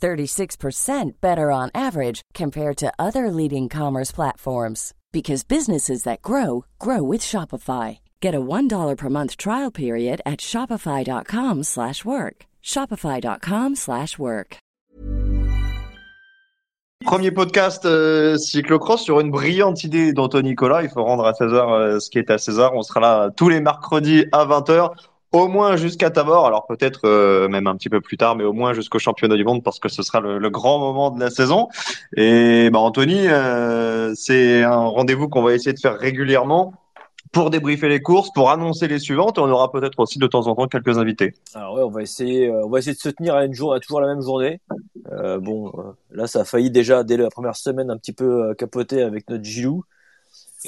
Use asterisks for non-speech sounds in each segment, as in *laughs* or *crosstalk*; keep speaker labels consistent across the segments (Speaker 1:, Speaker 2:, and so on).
Speaker 1: 36% better on average compared to other leading commerce platforms because businesses that grow grow with Shopify. Get a $1 per month trial period at shopify.com/work. shopify.com/work.
Speaker 2: Premier podcast euh, cyclocross sur une brillante idée d'Anthony Nicolas. Il faut rendre à César euh, ce qui est à César. On sera là tous les mercredis à 20h, au moins jusqu'à Tabor. Alors peut-être euh, même un petit peu plus tard, mais au moins jusqu'au championnat du monde parce que ce sera le, le grand moment de la saison. Et bah, Anthony, euh, c'est un rendez-vous qu'on va essayer de faire régulièrement pour débriefer les courses, pour annoncer les suivantes. Et on aura peut-être aussi de temps en temps quelques invités.
Speaker 3: Alors ouais, on va essayer, euh, on va essayer de se tenir à une jour, à toujours la même journée. Euh, bon, euh, là, ça a failli déjà dès la première semaine un petit peu euh, capoter avec notre Gilou,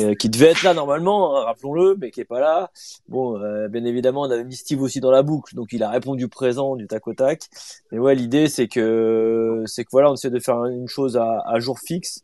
Speaker 3: euh, qui devait être là normalement, hein, rappelons-le, mais qui est pas là. Bon, euh, bien évidemment, on avait mis Steve aussi dans la boucle, donc il a répondu présent du tac au tac. Mais ouais, l'idée c'est que c'est que voilà, on essaie de faire une chose à, à jour fixe,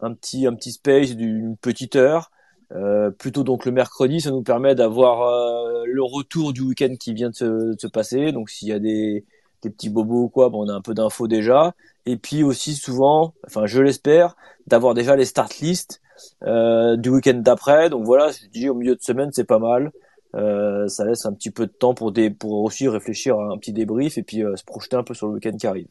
Speaker 3: un petit un petit space d'une petite heure. Euh, plutôt donc le mercredi, ça nous permet d'avoir euh, le retour du week-end qui vient de se, de se passer. Donc s'il y a des, des petits bobos ou quoi, bon, on a un peu d'infos déjà. Et puis aussi souvent, enfin je l'espère, d'avoir déjà les start lists euh, du week-end d'après. Donc voilà, je dis au milieu de semaine c'est pas mal. Euh, ça laisse un petit peu de temps pour pour aussi réfléchir à un petit débrief et puis euh, se projeter un peu sur le week-end qui arrive.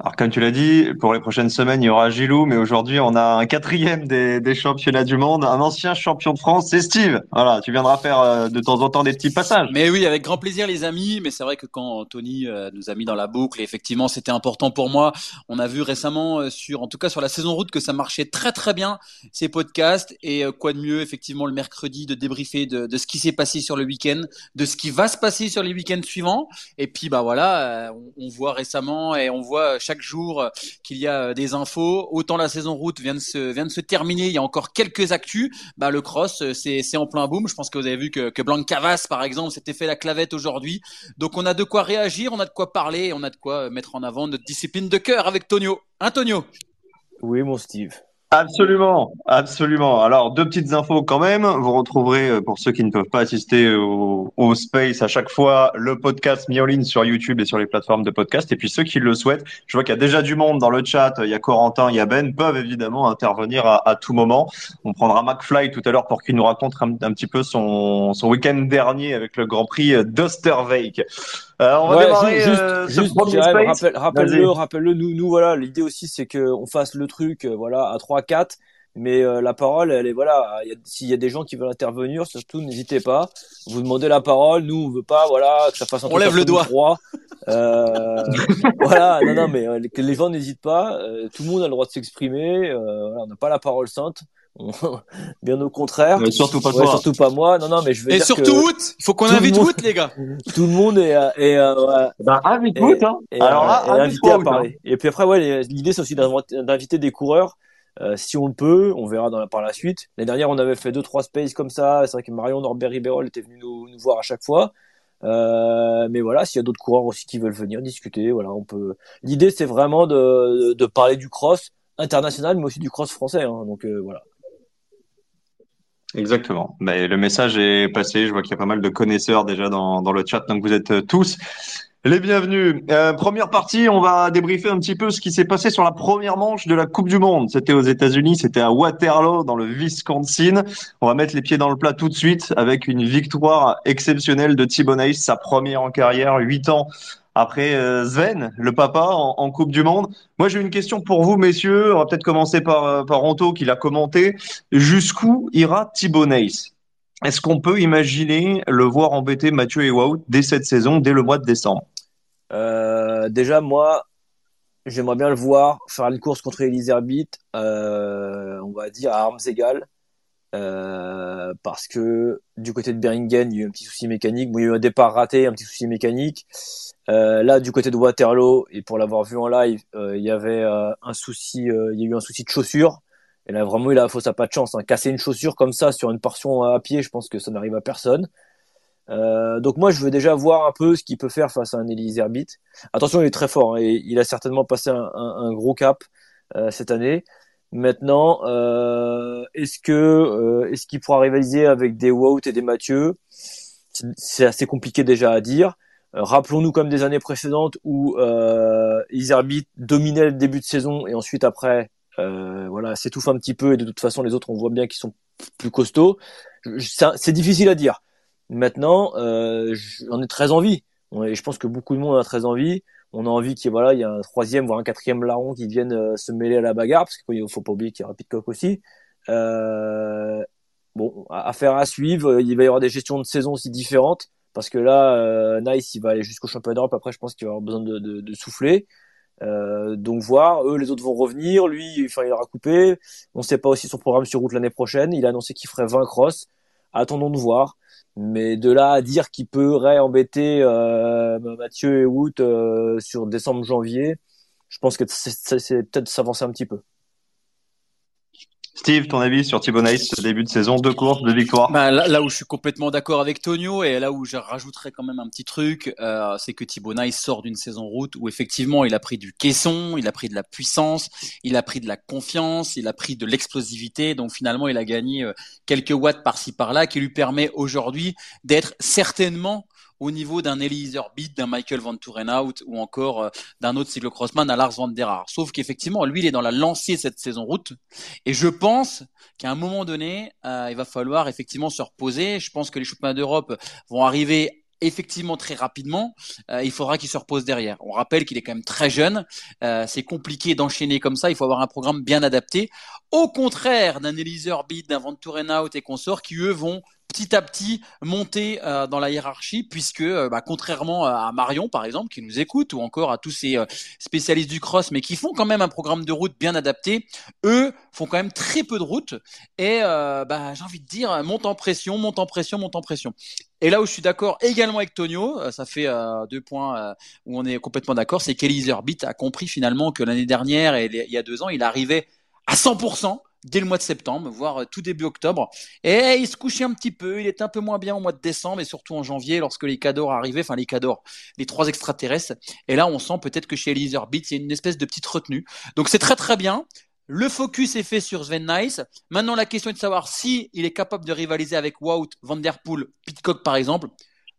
Speaker 2: Alors comme tu l'as dit, pour les prochaines semaines, il y aura Gilou, mais aujourd'hui on a un quatrième des, des championnats du monde, un ancien champion de France, c'est Steve. Voilà, tu viendras faire euh, de temps en temps des petits passages.
Speaker 4: Mais oui, avec grand plaisir les amis. Mais c'est vrai que quand Tony euh, nous a mis dans la boucle, effectivement, c'était important pour moi. On a vu récemment euh, sur, en tout cas sur la saison route, que ça marchait très très bien ces podcasts. Et quoi de mieux, effectivement, le mercredi de débriefer de, de ce qui s'est passé sur le week-end, de ce qui va se passer sur les week-ends suivants. Et puis bah voilà, on voit récemment et on voit chaque jour euh, qu'il y a euh, des infos. Autant la saison route vient de se vient de se terminer, il y a encore quelques actus. Bah le cross, euh, c'est c'est en plein boom. Je pense que vous avez vu que que Blancavas par exemple s'était fait la clavette aujourd'hui. Donc on a de quoi réagir, on a de quoi parler, on a de quoi mettre en avant notre discipline de cœur avec Tonio. Antonio.
Speaker 3: Oui, mon Steve.
Speaker 2: Absolument, absolument. Alors, deux petites infos quand même. Vous retrouverez, euh, pour ceux qui ne peuvent pas assister au, au Space, à chaque fois le podcast mis en ligne sur YouTube et sur les plateformes de podcast. Et puis ceux qui le souhaitent, je vois qu'il y a déjà du monde dans le chat. Il y a Corentin, il y a Ben, peuvent évidemment intervenir à, tout moment. On prendra McFly tout à l'heure pour qu'il nous raconte un, un petit peu son, son week-end dernier avec le Grand Prix d'Osterwijk. Euh, on va
Speaker 3: Ouais,
Speaker 2: démarrer
Speaker 3: ju- juste,
Speaker 2: euh, ce
Speaker 3: juste,
Speaker 2: premier
Speaker 3: Jérém,
Speaker 2: Space.
Speaker 3: rappelle, rappelle-le, rappelle-le. Nous, nous, voilà, l'idée aussi, c'est que on fasse le truc, euh, voilà, à 3-4. Mais euh, la parole, elle est voilà. S'il y a des gens qui veulent intervenir, surtout n'hésitez pas. Vous demandez la parole. Nous, on veut pas, voilà, que ça fasse un
Speaker 4: On
Speaker 3: truc
Speaker 4: lève le doigt.
Speaker 3: Euh, *laughs* voilà, non, non, mais euh, que les gens n'hésitent pas. euh, tout le monde a le droit de s'exprimer. euh, voilà, on n'a pas la parole sainte. On- *laughs* Bien au contraire.
Speaker 2: Mais surtout pas
Speaker 3: Ouais,
Speaker 2: toi.
Speaker 3: surtout pas moi. Non, non, mais je vais
Speaker 4: Et
Speaker 3: dire
Speaker 4: surtout
Speaker 3: que
Speaker 4: Wout, il faut qu'on
Speaker 3: tout le
Speaker 4: invite
Speaker 3: monde-
Speaker 4: Wout les gars. *laughs*
Speaker 3: tout le monde est, euh, est, euh, ouais,
Speaker 2: Ben, invite Wout, hein.
Speaker 3: et,
Speaker 2: Alors là,
Speaker 3: euh, invité à
Speaker 2: hein.
Speaker 3: parler. Et puis après, ouais, l'idée c'est aussi d'inviter des coureurs. Euh, si on le peut, on verra dans la, par la suite. L'année dernière, on avait fait deux trois spaces comme ça. C'est vrai que Marion Norbert Ribérol était venu nous, nous voir à chaque fois. Euh, mais voilà, s'il y a d'autres coureurs aussi qui veulent venir discuter, voilà, on peut. L'idée, c'est vraiment de, de parler du cross international, mais aussi du cross français. Hein, donc euh, voilà.
Speaker 2: Exactement. Mais le message est passé. Je vois qu'il y a pas mal de connaisseurs déjà dans, dans le chat. Donc vous êtes tous les bienvenus. Euh, première partie, on va débriefer un petit peu ce qui s'est passé sur la première manche de la Coupe du Monde. C'était aux États-Unis, c'était à Waterloo, dans le Wisconsin. On va mettre les pieds dans le plat tout de suite avec une victoire exceptionnelle de Thibonais, sa première en carrière, huit ans après euh, Sven, le papa, en, Coupe du Monde. Moi, j'ai une question pour vous, messieurs. On va peut-être commencer par, euh, par Anto, qui l'a commenté. Jusqu'où ira Thibonais est-ce qu'on peut imaginer le voir embêter Mathieu et Wout dès cette saison, dès le mois de décembre?
Speaker 3: Euh, Déjà, moi, j'aimerais bien le voir faire une course contre Elise Herbit, euh, on va dire à armes égales. Euh, parce que du côté de Beringen, il y a eu un petit souci mécanique. il y a eu un départ raté, un petit souci mécanique. là, du côté de Waterloo, et pour l'avoir vu en live, il y avait un souci, il y a eu un souci de chaussure. Et là, vraiment, il a, faut ça pas de chance. Hein. Casser une chaussure comme ça sur une portion à pied, je pense que ça n'arrive à personne. Euh, donc moi, je veux déjà voir un peu ce qu'il peut faire face à un Elise. Attention, il est très fort hein, et il a certainement passé un, un, gros cap euh, cette année. Maintenant, euh, est-ce que euh, est-ce qu'il pourra rivaliser avec des Wout et des Mathieu? C'est assez compliqué déjà à dire. Euh, rappelons-nous comme des années précédentes où euh, dominait le début de saison et ensuite après euh, voilà, s'étouffe un petit peu et de toute façon les autres on voit bien qu'ils sont plus costauds. C'est difficile à dire. Maintenant, euh, j'en ai très envie. Et je pense que beaucoup de monde a très envie. On a envie qu'il voilà, il y a un troisième voire un quatrième larron qui vienne euh, se mêler à la bagarre parce qu'il faut pas oublier qu'il y a Pitcock aussi. Euh, bon, affaire à suivre. Il va y avoir des gestions de saison aussi différentes parce que là, euh, Nice, il va aller jusqu'au championnat d'Europe. Après, je pense qu'il va avoir besoin de, souffler. Euh, donc voir, eux les autres vont revenir, lui enfin il aura coupé, on sait pas aussi son programme sur route l'année prochaine, il a annoncé qu'il ferait 20 crosses, attendons de voir, mais de là à dire qu'il pourrait embêter euh, Mathieu et Wout euh, sur décembre-janvier, je pense que c'est peut-être s'avancer un petit peu.
Speaker 2: Steve, ton avis sur Thibaut ce début de saison, deux courses, deux victoires
Speaker 4: bah, là, où je suis complètement d'accord avec Tonio et là où je rajouterais quand même un petit truc, euh, c'est que Thibaut sort d'une saison route où effectivement il a pris du caisson, il a pris de la puissance, il a pris de la confiance, il a pris de l'explosivité, donc finalement il a gagné euh, quelques watts par-ci par-là qui lui permet aujourd'hui d'être certainement au niveau d'un Eliezer Beat, d'un Michael Van Tourenhout ou encore euh, d'un autre cyclocrossman à Lars Van der Haar. Sauf qu'effectivement, lui, il est dans la lancée cette saison route. Et je pense qu'à un moment donné, euh, il va falloir effectivement se reposer. Je pense que les championnats d'Europe vont arriver effectivement très rapidement, euh, il faudra qu'il se repose derrière. On rappelle qu'il est quand même très jeune, c'est compliqué d'enchaîner comme ça, il faut avoir un programme bien adapté. Au contraire d'un Eliezer Beat, d'un Van Tourenhout et consorts qui eux vont petit à petit monter euh, dans la hiérarchie, puisque euh, bah, contrairement à Marion par exemple qui nous écoute, ou encore à tous ces euh, spécialistes du cross, mais qui font quand même un programme de route bien adapté, eux font quand même très peu de route et bah, j'ai envie de dire monte en pression, monte en pression, monte en pression. Et là où je suis d'accord également avec Tonio, ça fait deux points où on est complètement d'accord, c'est qu'Eliezer Beat a compris finalement que l'année dernière et il y a deux ans, il arrivait à 100% dès le mois de septembre, voire euh, tout début octobre. Et il se couchait un petit peu, il était un peu moins bien au mois de décembre et surtout en janvier lorsque les cadors arrivaient, enfin les cadors, les trois extraterrestres. Et là, on sent peut-être que chez Eliezer Beats, il y a une espèce de petite retenue. Donc c'est très très bien. Le focus est fait sur Sven Nice. Maintenant, la question est de savoir si il est capable de rivaliser avec Wout, Van Der Poel, Pitcock par exemple.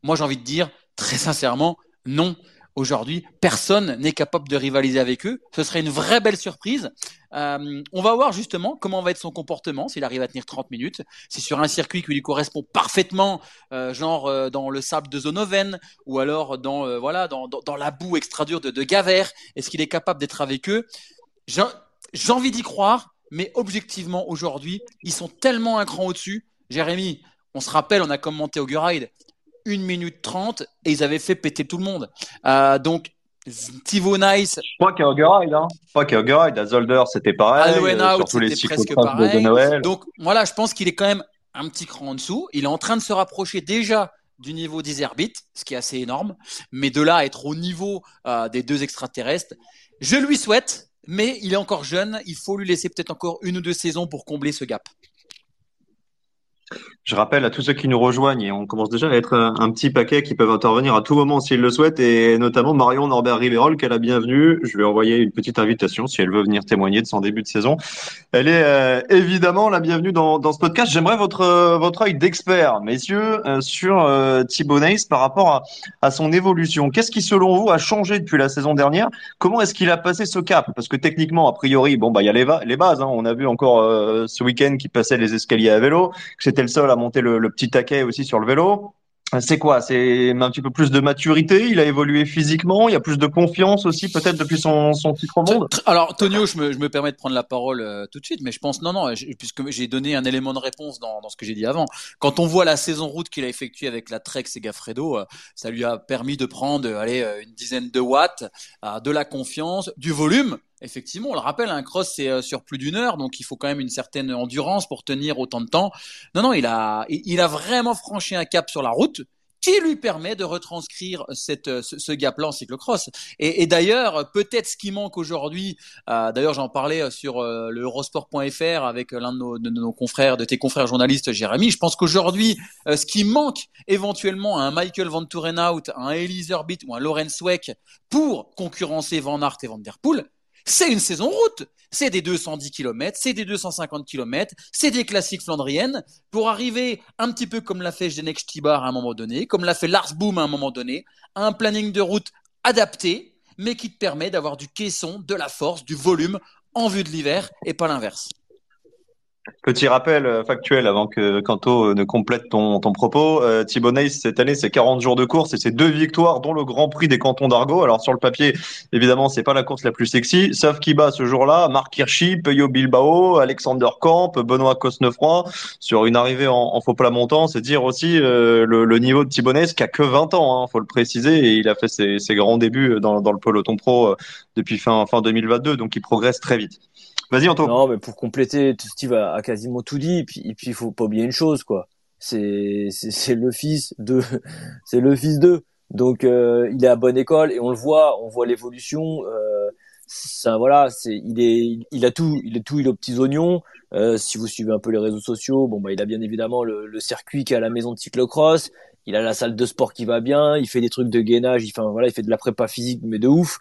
Speaker 4: Moi, j'ai envie de dire très sincèrement non. Aujourd'hui, personne n'est capable de rivaliser avec eux. Ce serait une vraie belle surprise. Euh, on va voir justement comment va être son comportement, s'il arrive à tenir 30 minutes. C'est sur un circuit qui lui correspond parfaitement, euh, genre euh, dans le sable de Zonoven, ou alors dans voilà dans, dans, la boue extra dure de, de Gaver. Est-ce qu'il est capable d'être avec eux? J'ai envie d'y croire, mais objectivement aujourd'hui, ils sont tellement un cran au-dessus. Jérémy, on se rappelle, on a commenté au Guride, 1 minute 30 et ils avaient fait péter tout le monde. Euh, donc, Tivo Nice.
Speaker 2: Pas qu'à Ride, hein. Pas qu'à Ride. À Zolder, c'était pareil.
Speaker 4: À euh, c'était presque pareil. De Donc, voilà, je pense qu'il est quand même un petit cran en dessous. Il est en train de se rapprocher déjà du niveau des Airbits, ce qui est assez énorme. Mais de là à être au niveau euh, des deux extraterrestres, je lui souhaite, mais il est encore jeune. Il faut lui laisser peut-être encore une ou deux saisons pour combler ce gap.
Speaker 2: Je rappelle à tous ceux qui nous rejoignent, et on commence déjà à être un, petit paquet qui peuvent intervenir à tout moment s'ils le souhaitent, et notamment Marion Norbert Rivérol, qu'elle a bienvenue. Je vais envoyer une petite invitation si elle veut venir témoigner de son début de saison. Elle est euh, évidemment la bienvenue dans, ce podcast. J'aimerais votre votre œil d'expert, messieurs, euh, sur euh, Thibaut Neis par rapport à, son évolution. Qu'est-ce qui, selon vous, a changé depuis la saison dernière? Comment est-ce qu'il a passé ce cap? Parce que techniquement, a priori, bon bah il y a les, les bases. Hein. On a vu encore ce week-end qu'il passait les escaliers à vélo, que le seul à monter le, petit taquet aussi sur le vélo. C'est quoi? C'est un petit peu plus de maturité? Il a évolué physiquement? Il y a plus de confiance aussi, peut-être depuis son, son titre au monde?
Speaker 4: Alors, Tonio, je me, permets de prendre la parole euh, tout de suite, mais je pense non, non, puisque j'ai donné un élément de réponse dans, ce que j'ai dit avant. Quand on voit la saison route qu'il a effectuée avec la Trek et Gaffredo, euh, ça lui a permis de prendre, allez, euh, une dizaine de watts, de la confiance, du volume effectivement, on le rappelle, un cross c'est euh, sur plus d'une heure, donc il faut quand même une certaine endurance pour tenir autant de temps. Non, non, il a, il a vraiment franchi un cap sur la route qui lui permet de retranscrire cette, euh, ce, gap-là en cyclocross. Et, et d'ailleurs, peut-être ce qui manque aujourd'hui, euh, d'ailleurs j'en parlais sur euh, le Eurosport.fr avec l'un de nos, de nos, confrères, de tes confrères journalistes, Jérémy, je pense qu'aujourd'hui, ce qui manque éventuellement à un Michael Van Tourenhout, un Elise Herbit ou un Lorenz Weck pour concurrencer Van Aert et Van Der Poel, c'est une saison route. C'est des 210 km, c'est des 250 km, c'est des classiques flandriennes pour arriver un petit peu comme l'a fait Genek Stibar à un moment donné, comme l'a fait Lars Boom à un moment donné, à un planning de route adapté, mais qui te permet d'avoir du caisson, de la force, du volume en vue de l'hiver et pas l'inverse.
Speaker 2: Petit rappel euh, factuel avant que Kanto euh, ne complète ton, propos. Euh, cette année, c'est 40 jours de course et c'est deux victoires, dont le Grand Prix des cantons d'Argo. Alors sur le papier, évidemment, c'est pas la course la plus sexy. Sauf qui bat ce jour-là, Marc Hirschi, Peyo Bilbao, Alexander Camp, Benoît Cosnefroy, sur une arrivée en, faux plat montant. C'est dire aussi euh, le, niveau de Thibaut qui a que 20 ans, hein, faut le préciser, et il a fait ses, grands débuts dans, dans le peloton pro depuis fin, fin 2022, donc il progresse très vite. Vas-y, Antoine.
Speaker 3: Non, mais pour compléter, Steve a, a quasiment tout dit. Et puis, et puis, il faut pas oublier une chose, quoi. C'est, c'est, le fils de, *laughs* c'est le fils d'eux. Donc, euh, il est à bonne école et on le voit, on voit l'évolution. Euh, ça, voilà, c'est, il est, il a tout, il est tout, il est aux petits oignons. Euh, si vous suivez un peu les réseaux sociaux, bon bah, il a bien évidemment le, le circuit qui est à la maison de cyclocross. Il a la salle de sport qui va bien. Il fait des trucs de gainage. Il fait, voilà, il fait de la prépa physique, mais de ouf.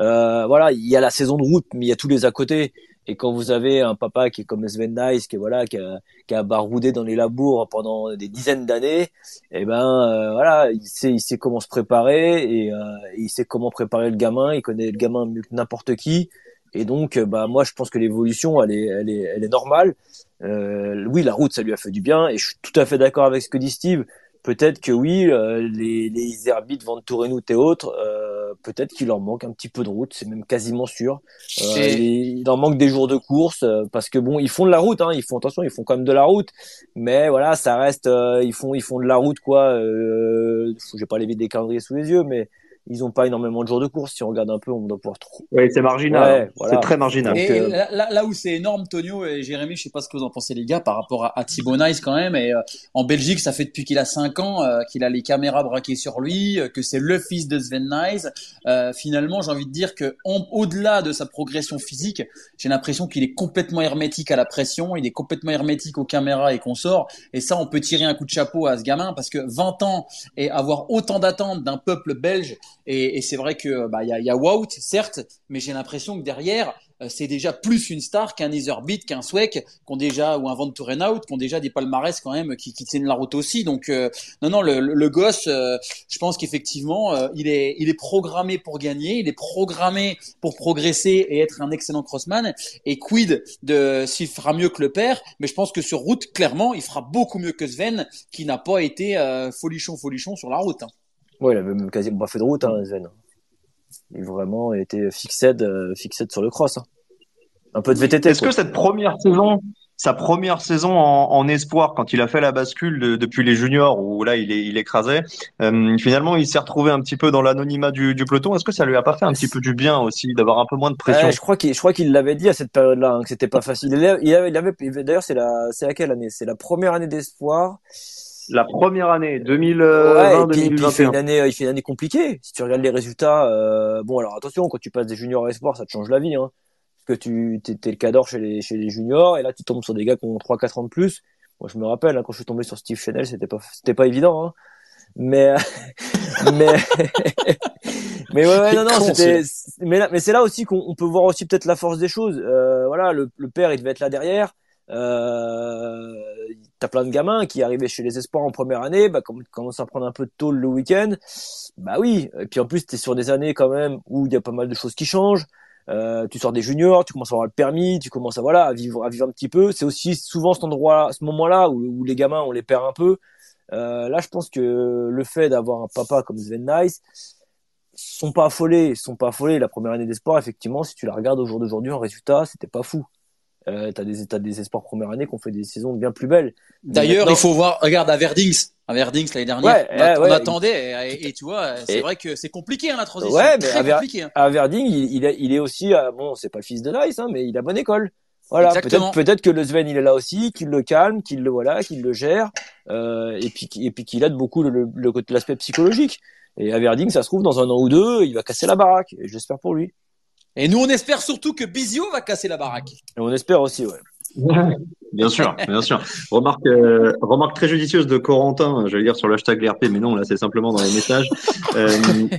Speaker 3: Euh, voilà, il y a la saison de route, mais il y a tous les à côté. Et quand vous avez un papa qui est comme Sven Nice, qui voilà, qui a, qui a baroudé dans les labours pendant des dizaines d'années, et eh ben euh, voilà, il sait, il sait comment se préparer et euh, il sait comment préparer le gamin. Il connaît le gamin mieux que n'importe qui. Et donc, euh, bah moi, je pense que l'évolution, elle est, elle est, elle est normale. Euh, oui, la route, ça lui a fait du bien, et je suis tout à fait d'accord avec ce que dit Steve peut-être que oui, euh, les, les Herbites, Venturenout et autres, euh, peut-être qu'il leur manque un petit peu de route, c'est même quasiment sûr. Euh, il leur manque des jours de course euh, parce que bon, ils font de la route, hein, ils font attention, ils font quand même de la route, mais voilà, ça reste, ils font, ils font de la route quoi. Euh, J'ai pas les vides des calendriers sous les yeux, mais ils ont pas énormément de jours de course. Si on regarde un peu, on doit pouvoir trouver.
Speaker 2: Oui, c'est marginal. C'est très marginal.
Speaker 4: Et, là, là, où c'est énorme, Tonio et Jérémy, je sais pas ce que vous en pensez les gars par rapport à, à Thibaut Nice quand même. Et euh, en Belgique, ça fait depuis qu'il a 5 ans euh, qu'il a les caméras braquées sur lui, euh, que c'est le fils de Sven Nice. finalement, j'ai envie de dire que au-delà de sa progression physique, j'ai l'impression qu'il est complètement hermétique à la pression, il est complètement hermétique aux caméras et consorts. Et ça, on peut tirer un coup de chapeau à ce gamin parce que 20 ans et avoir autant d'attentes d'un peuple belge et, et c'est vrai que bah il y a, y a Wout, certes, mais j'ai l'impression que derrière euh, c'est déjà plus une star qu'un Etherbeat, qu'un Sweck, qu'on déjà ou un Van Out, qui ont déjà des palmarès quand même qui, qui tiennent la route aussi. Donc euh, non non le, le gosse, euh, je pense qu'effectivement il est il est programmé pour gagner, il est programmé pour progresser et être un excellent crossman. Et quid de s'il fera mieux que le père, mais je pense que sur route clairement il fera beaucoup mieux que Sven qui n'a pas été folichon folichon sur la route. Hein.
Speaker 3: Ouais, il avait même quasiment pas fait de route, hein, Sven. Il vraiment été fixé, euh, fixé sur le cross. Hein. Un peu de VTT.
Speaker 2: Est-ce que cette première saison, sa première saison en, en, espoir, quand il a fait la bascule depuis les juniors, où là il, est, il écrasait, euh, finalement il s'est retrouvé un petit peu dans l'anonymat du, du, peloton. Est-ce que ça lui a pas fait un petit peu du bien aussi d'avoir un peu moins de pression?
Speaker 3: Je crois qu'il, je crois qu'il l'avait dit à cette période-là hein, que c'était pas facile. Il avait, il avait, d'ailleurs c'est la, c'est à quelle année? C'est la première année d'espoir
Speaker 2: la première année 2020
Speaker 3: ouais, et puis, il fait une année il fait une année compliquée si tu regardes les résultats euh, bon alors attention quand tu passes des juniors à espoir ça te change la vie hein parce que tu t'es, le cadre chez les chez les juniors et là tu tombes sur des gars qui ont 3 4 ans de plus Moi, je me rappelle hein, quand je suis tombé sur Steve Chanel, c'était pas c'était pas évident. Hein. Mais *laughs* mais *laughs* mais ouais, ouais non non c'était mais là, mais c'est là aussi qu'on peut voir aussi peut-être la force des choses. Euh, voilà, le, le, père il devait être là derrière. Euh, T'as plein de gamins qui arrivaient chez les espoirs en première année, bah comme commencent à prendre un peu de tôle le week-end. Bah oui. Et puis en plus t'es sur des années quand même où il y a pas mal de choses qui changent. Euh, tu sors des juniors, tu commences à avoir le permis, tu commences à voilà à vivre à vivre un petit peu. C'est aussi souvent cet endroit, ce moment-là où, les gamins on les perd un peu. Euh, là, je pense que le fait d'avoir un papa comme Sven Nice sont pas affolés, sont pas affolés. La première année des sports, effectivement, si tu la regardes au jour d'aujourd'hui en résultat, c'était pas fou. Euh, t'as des t'as des espoirs première année qui ont fait des saisons bien plus belles.
Speaker 4: D'ailleurs, il faut voir, regarde à Verdings, à Verdings l'année dernière,
Speaker 3: ouais,
Speaker 4: on,
Speaker 3: ouais,
Speaker 4: attendait et, et, tu vois, c'est vrai que c'est compliqué hein, la transition.
Speaker 3: Ouais, mais à, Ver
Speaker 4: compliqué, hein.
Speaker 3: à Verding, il, il, est, il est aussi, euh, bon, c'est pas le fils de Nice, hein, mais il a bonne école. Voilà, peut-être peut-être que le Sven il est là aussi, qu'il le calme, qu'il le voilà, qu'il le gère, euh, et puis et puis qu'il aide beaucoup le, le, l'aspect psychologique. Et à Verding, ça se trouve dans un an ou deux, il va casser la baraque. Et j'espère pour lui.
Speaker 4: Et nous, on espère surtout que Bizio va casser la baraque.
Speaker 3: Et on espère aussi, ouais.
Speaker 2: bien sûr, bien sûr. Remarque, euh, remarque très judicieuse de Corentin, je vais dire sur le hashtag LRP, mais non, là c'est simplement dans les messages, euh,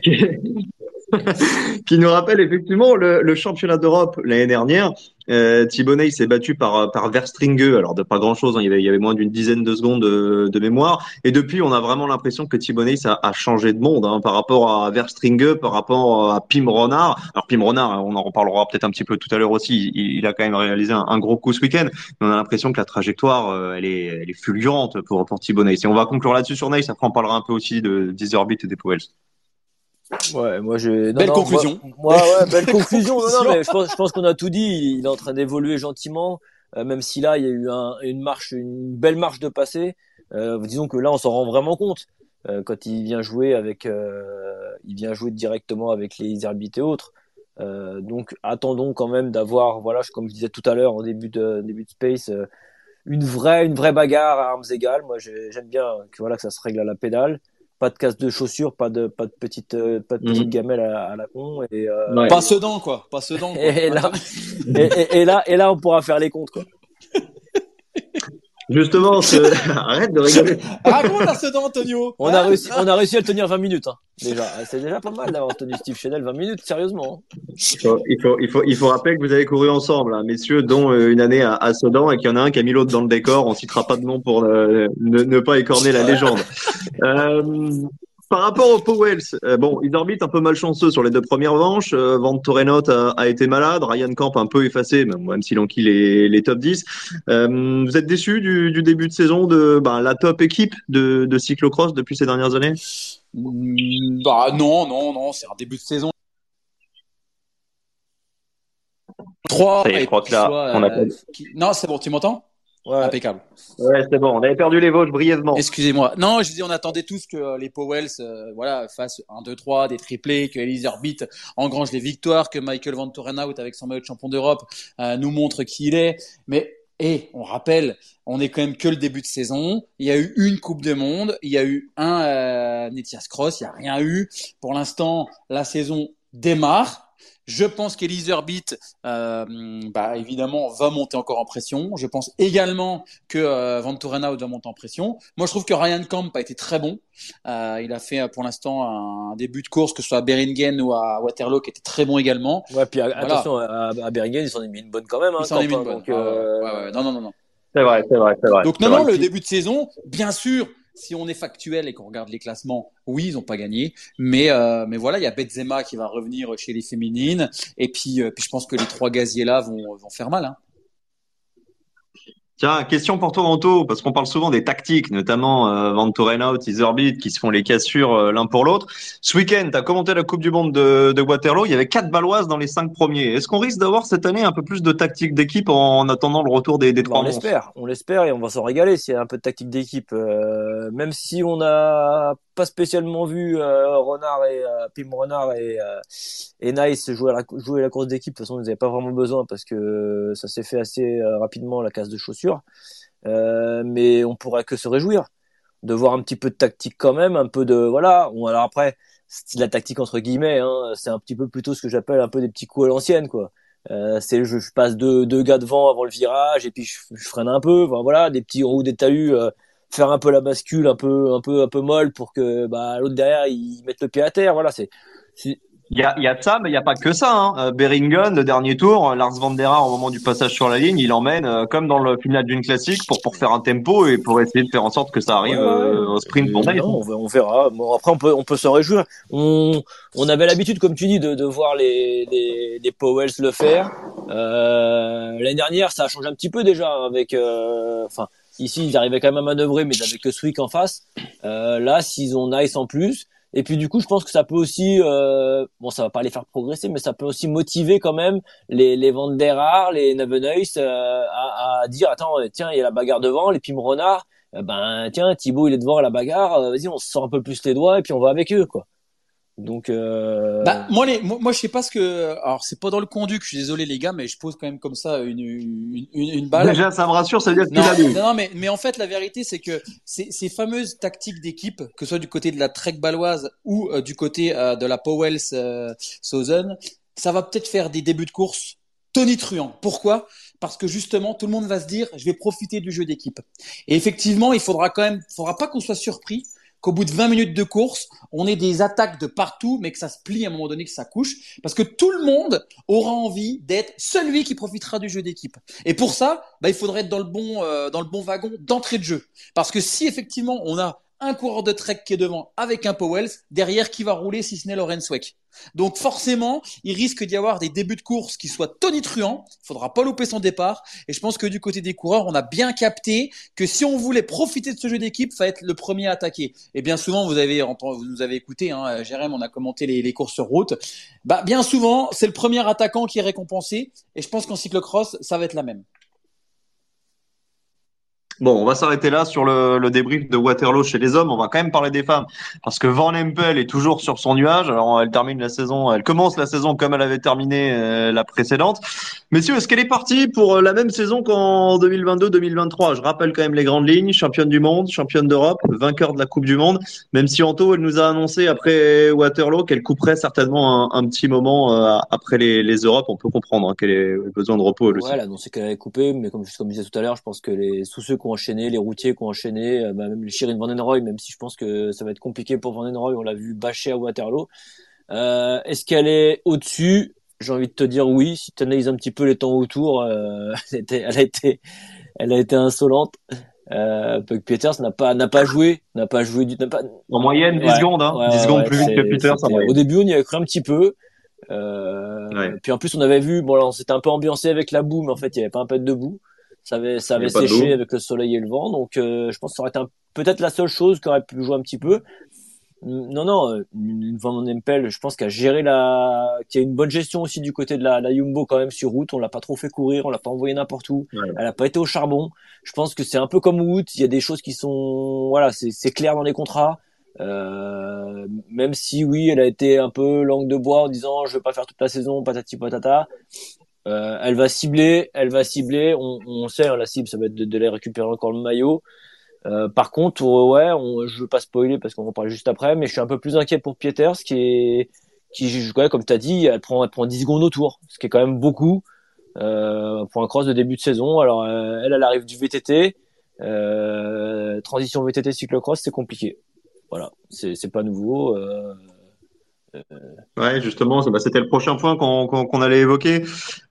Speaker 2: qui *laughs* *laughs* nous rappelle effectivement le, le championnat d'Europe l'année dernière. Euh, Thibonnet s'est battu par par Verstringue, alors de pas grand chose, hein, il, y avait, il y avait moins d'une dizaine de secondes de, de, mémoire. Et depuis, on a vraiment l'impression que Thibonnet a, a changé de monde hein, par rapport à Verstringue, par rapport à Pim Renard. Alors Pim Renard, on en reparlera peut-être un petit peu tout à l'heure aussi. Il, il, a quand même réalisé un, un gros coup ce week-end, mais on a l'impression que la trajectoire, euh, elle est elle est fulgurante pour pour Thibonnet. Et on va conclure là-dessus sur Nice, après on parlera un peu aussi de Deezerbit et des Powells.
Speaker 3: Ouais, moi je.
Speaker 4: belle conclusion.
Speaker 3: Moi, ouais, *laughs* belle conclusion. Non, non, mais je pense, je pense qu'on a tout dit. Il est en train d'évoluer gentiment, euh, même si là il y a eu un, une marche, une belle marche de passé. Euh, disons que là on s'en rend vraiment compte euh, quand il vient jouer avec, euh, il vient jouer directement avec les arbitres et autres. Euh, donc attendons quand même d'avoir, voilà, comme je disais tout à l'heure en début de début de space, une vraie, une vraie bagarre à armes égales. Moi j'aime bien que voilà que ça se règle à la pédale pas de casse de chaussures, pas de pas de petite euh, pas de petite mmh. gamelle à, à, la con et euh,
Speaker 4: ouais. pas Sedan quoi, pas Sedan. Quoi. *laughs*
Speaker 3: Et, là, et, et, et, là et là on pourra faire les comptes quoi.
Speaker 2: Justement, ce... *laughs* arrête de rigoler. *laughs*
Speaker 4: Raconte à Sedan Antonio.
Speaker 3: On a réussi on a réussi à le tenir 20 minutes hein, déjà. C'est déjà pas mal d'avoir tenu Steve Chanel 20 minutes sérieusement. Hein.
Speaker 2: Il faut, il faut il faut il faut rappeler que vous avez couru ensemble hein, messieurs dont euh, une année à, à Sedan et qu'il y en a un qui a mis l'autre dans le décor, on citera pas de nom pour euh, ne, ne, pas écorner la légende. *laughs* Euh, par rapport aux Powells, euh, bon, ils orbitent un peu malchanceux sur les deux premières manches. Euh, Van Torenot a, a, été malade, Ryan Camp un peu effacé, même, même s'il enquille les, les top 10. Euh, vous êtes déçu du, du, début de saison de ben, la top équipe de, de cyclocross depuis ces dernières années?
Speaker 4: Mmh, Bah non, non, non, c'est un début de saison. 3
Speaker 2: je crois que là, on a...
Speaker 4: qui... Non, c'est bon, tu m'entends? Ouais. Impeccable.
Speaker 2: Ouais, c'est bon. On avait perdu les Vosges brièvement.
Speaker 4: Excusez-moi. Non, je dis, on attendait tous que euh, les Powells, euh, voilà, fassent 1, 2, 3, des triplés, que Elise Herbit engrange les victoires, que Michael Van Torenhout, avec son maillot de champion d'Europe, euh, nous montre qui il est. Mais, et on rappelle, on est quand même que le début de saison. Il y a eu une Coupe du Monde, il y a eu un euh, Netias Cross, il n'y a rien eu. Pour l'instant, la saison démarre. Je pense qu'Elise euh, bah, évidemment, va monter encore en pression. Je pense également que euh, Van Torenhout va monter en pression. Moi, je trouve que Ryan Camp a été très bon. Euh, il a fait pour l'instant un début de course, que ce soit à Beringen ou à Waterloo, qui était très bon également.
Speaker 3: Ouais, puis voilà. attention, à, à Beringen, ils s'en ont mis une bonne quand même. Hein,
Speaker 4: ils s'en mis une bonne. Donc, euh... ouais, ouais, non, non, non, non.
Speaker 2: C'est vrai, c'est vrai, c'est vrai.
Speaker 4: Donc non, non, le début de saison, bien sûr, si on est factuel et qu'on regarde les classements, oui, ils n'ont pas gagné. Mais, euh, mais voilà, il y a Benzema qui va revenir chez les féminines. Et puis, euh, puis je pense que les trois gaziers là vont, vont faire mal. Hein.
Speaker 2: Tiens, question pour Toronto, parce qu'on parle souvent des tactiques, notamment euh, Van Torenhout, Iserbit, qui se font les cassures euh, l'un pour l'autre. Ce week-end, tu as commenté la Coupe du Monde de, de, Waterloo, il y avait quatre Baloises dans les cinq premiers. Est-ce qu'on risque d'avoir cette année un peu plus de tactique d'équipe en, attendant le retour des, des trois
Speaker 3: On l'espère, on l'espère et on va s'en régaler s'il y a un peu de tactique d'équipe. Euh, même si on n'a pas spécialement vu euh, Renard et euh, Pim Renard et, et Nice jouer la, jouer la course d'équipe. De toute façon, ils n'avaient pas vraiment besoin parce que ça s'est fait assez rapidement la casse de chaussures. Euh, mais on pourrait que se réjouir de voir un petit peu de tactique quand même, un peu de voilà. Bon, alors après, c'est la tactique entre guillemets, hein, c'est un petit peu plutôt ce que j'appelle un peu des petits coups à l'ancienne quoi. Euh, c'est je, passe deux, deux gars devant avant le virage et puis je, freine un peu. Voilà, des petits roues, des talus, euh, faire un peu la bascule, un peu, un peu, un peu molle pour que bah, l'autre derrière il mette le pied à terre. Voilà, c'est
Speaker 2: il y a, il y a de ça, mais il n'y a pas que ça. Hein. Euh, Beringen, le dernier tour, Lars van der Haar, au moment du passage sur la ligne, il emmène euh, comme dans le final d'une classique pour pour faire un tempo et pour essayer de faire en sorte que ça arrive euh, au sprint pour
Speaker 3: on, verra. Bon, après, on peut on peut s'en réjouir. On on avait l'habitude, comme tu dis, de, de voir les les, les Powells le faire. L'année dernière, ça a changé un petit peu déjà avec. Enfin, ici, ils arrivaient quand même à manœuvrer, mais ils avaient que Swick en face. là, s'ils ont Nice en plus et puis du coup, je pense que ça peut aussi, euh, bon, ça va pas les faire progresser, mais ça peut aussi motiver quand même les les les Nevenhuis euh, à, à, dire attends, tiens, il y a la bagarre devant, les Pim Renard, euh, ben tiens, Thibaut il est devant à la bagarre, euh, vas-y, on se sort un peu plus les doigts et puis on va avec eux quoi. Donc, euh...
Speaker 4: bah, moi, les, moi, moi, je sais pas ce que. Alors, c'est pas dans le conduit. Je suis désolé, les gars, mais je pose quand même comme ça une, une, une, balle.
Speaker 2: Déjà, ça me rassure, ça veut dire
Speaker 4: que non, non, mais, mais en fait, la vérité, c'est que ces, ces fameuses tactiques d'équipe, que ce soit du côté de la Trek baloise ou euh, du côté euh, de la Powells euh, Southern, ça va peut-être faire des débuts de course tonitruants. Pourquoi? Parce que justement, tout le monde va se dire, je vais profiter du jeu d'équipe. Et effectivement, il faudra quand même, faudra pas qu'on soit surpris qu'au bout de 20 minutes de course, on ait des attaques de partout, mais que ça se plie à un moment donné, que ça couche, parce que tout le monde aura envie d'être celui qui profitera du jeu d'équipe. Et pour ça, bah, il faudrait être dans le bon, euh, dans le bon wagon d'entrée de jeu. Parce que si effectivement on a un coureur de trek qui est devant avec un Powells, derrière qui va rouler si ce n'est Lorenz Weck. Donc forcément, il risque d'y avoir des débuts de course qui soient tonitruants. Il faudra pas louper son départ. Et je pense que du côté des coureurs, on a bien capté que si on voulait profiter de ce jeu d'équipe, va être le premier à attaquer. Et bien souvent, vous avez vous nous avez écouté, hein, Jérém, on a commenté les, les courses sur route. Bah bien souvent, c'est le premier attaquant qui est récompensé. Et je pense qu'en cyclocross, ça va être la même.
Speaker 2: Bon, on va s'arrêter là sur le, le, débrief de Waterloo chez les hommes. On va quand même parler des femmes parce que Van Empel est toujours sur son nuage. Alors, elle termine la saison, elle commence la saison comme elle avait terminé euh, la précédente. Messieurs, est-ce qu'elle est partie pour euh, la même saison qu'en 2022-2023 Je rappelle quand même les grandes lignes championne du monde, championne d'Europe, vainqueur de la Coupe du Monde. Même si Anto, elle nous a annoncé après Waterloo qu'elle couperait certainement un, un, petit moment euh, après les, les, Europes. On peut comprendre hein, qu'elle ait besoin de repos.
Speaker 3: Elle ouais, elle a annoncé qu'elle avait coupé, mais comme, comme je disais tout à l'heure, je pense que les sous ceux qui enchaîné, les routiers qui ont enchaîné, euh, bah, même Shirin Vandenroy, même si je pense que ça va être compliqué pour Vandenroy, on l'a vu bâcher à Waterloo. Euh, Est-ce qu'elle est au-dessus? J'ai envie de te dire oui. Si tu analyses un petit peu les temps autour, euh, *laughs* elle, était, elle, a été, elle a été insolente. Euh, Puck Peters n'a pas n'a pas joué, n'a pas joué du pas...
Speaker 2: en moyenne 10 secondes, hein, 10 secondes plus vite que Peters.
Speaker 3: Au début, on y avait cru un petit peu. Euh, Puis en plus, on avait vu, bon là, on s'était un peu ambiancé avec la boue, mais en fait, il y avait pas un pet de boue. Ça avait, ça avait séché avec le soleil et le vent. Donc, euh, je pense que ça aurait été peut-être la seule chose qui aurait pu jouer un petit peu. Non, non, euh, une Van Empel, je pense a géré la, qui a une bonne gestion aussi du côté de la, la Jumbo quand même sur route. On l'a pas trop fait courir, on l'a pas envoyé n'importe où. Elle a pas été au charbon. Je pense que c'est un peu comme Wood. Il y a des choses qui sont, voilà, c'est clair dans les contrats. Euh, même si oui, elle a été un peu langue de bois en disant je vais pas faire toute la saison, patati patata. Euh, elle va cibler, elle va cibler. On, on sait, hein, la cible, ça va être de, de, récupérer encore le maillot. Euh, par contre, ouais, on, je veux pas spoiler parce qu'on va parler juste après, mais je suis un peu plus inquiet pour Pieters, qui est, qui, comme tu as dit, elle prend, elle prend 10 secondes au tour, ce qui est quand même beaucoup euh, pour un cross de début de saison. Alors, euh, elle, elle arrive du VTT, euh, transition VTT cyclocross, c'est compliqué. Voilà, c'est pas nouveau. Euh,
Speaker 2: Ouais, justement, bah, c'était le prochain point qu'on allait évoquer.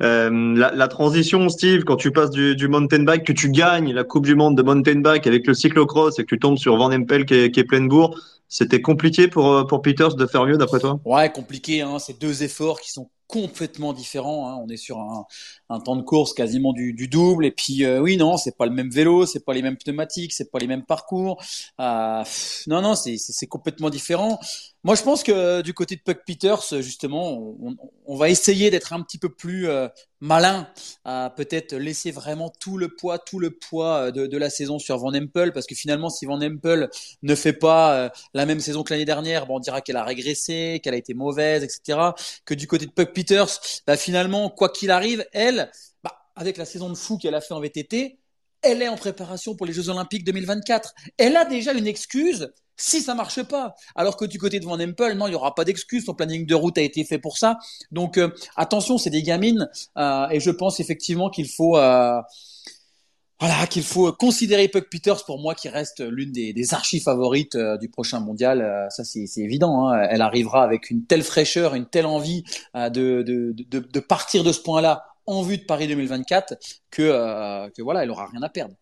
Speaker 2: Euh, la, la, transition, Steve, quand tu passes du, du, mountain bike, que tu gagnes la Coupe du Monde de mountain bike avec le cyclocross et que tu tombes sur Van Empel qui est, qui est pleine bourre, c'était compliqué pour, pour Peters de faire mieux d'après toi?
Speaker 4: Ouais, compliqué. Hein, c'est deux efforts qui sont complètement différent. Hein. On est sur un, un, temps de course quasiment du, du double. Et puis euh, oui, non, c'est pas le même vélo, c'est pas les mêmes pneumatiques, c'est pas les mêmes parcours. Euh, non, non, c'est complètement différent. Moi, je pense que du côté de Puck Peters, justement, on, on va essayer d'être un petit peu plus euh, malin, à peut-être laisser vraiment tout le poids, tout le poids euh, de, de, la saison sur Van Empel, parce que finalement, si Van Empel ne fait pas euh, la même saison que l'année dernière, bon, on dira qu'elle a régressé, qu'elle a été mauvaise, etc. Que du côté de Puck Peters, bah, finalement, quoi qu'il arrive, elle, bah, avec la saison de fou qu'elle a fait en VTT, elle est en préparation pour les Jeux Olympiques 2024. Elle a déjà une excuse si ça marche pas. Alors que du côté de Van Empel, non, il y aura pas d'excuse. Son planning de route a été fait pour ça. Donc euh, attention, c'est des gamines euh, et je pense effectivement qu'il faut euh, voilà qu'il faut considérer Puck Peters pour moi qui reste l'une des, des archives favorites du prochain mondial. ça c'est évident. Hein. Elle arrivera avec une telle fraîcheur, une telle envie de partir de ce point-là en vue de Paris 2024 que, que voilà, elle aura rien à perdre.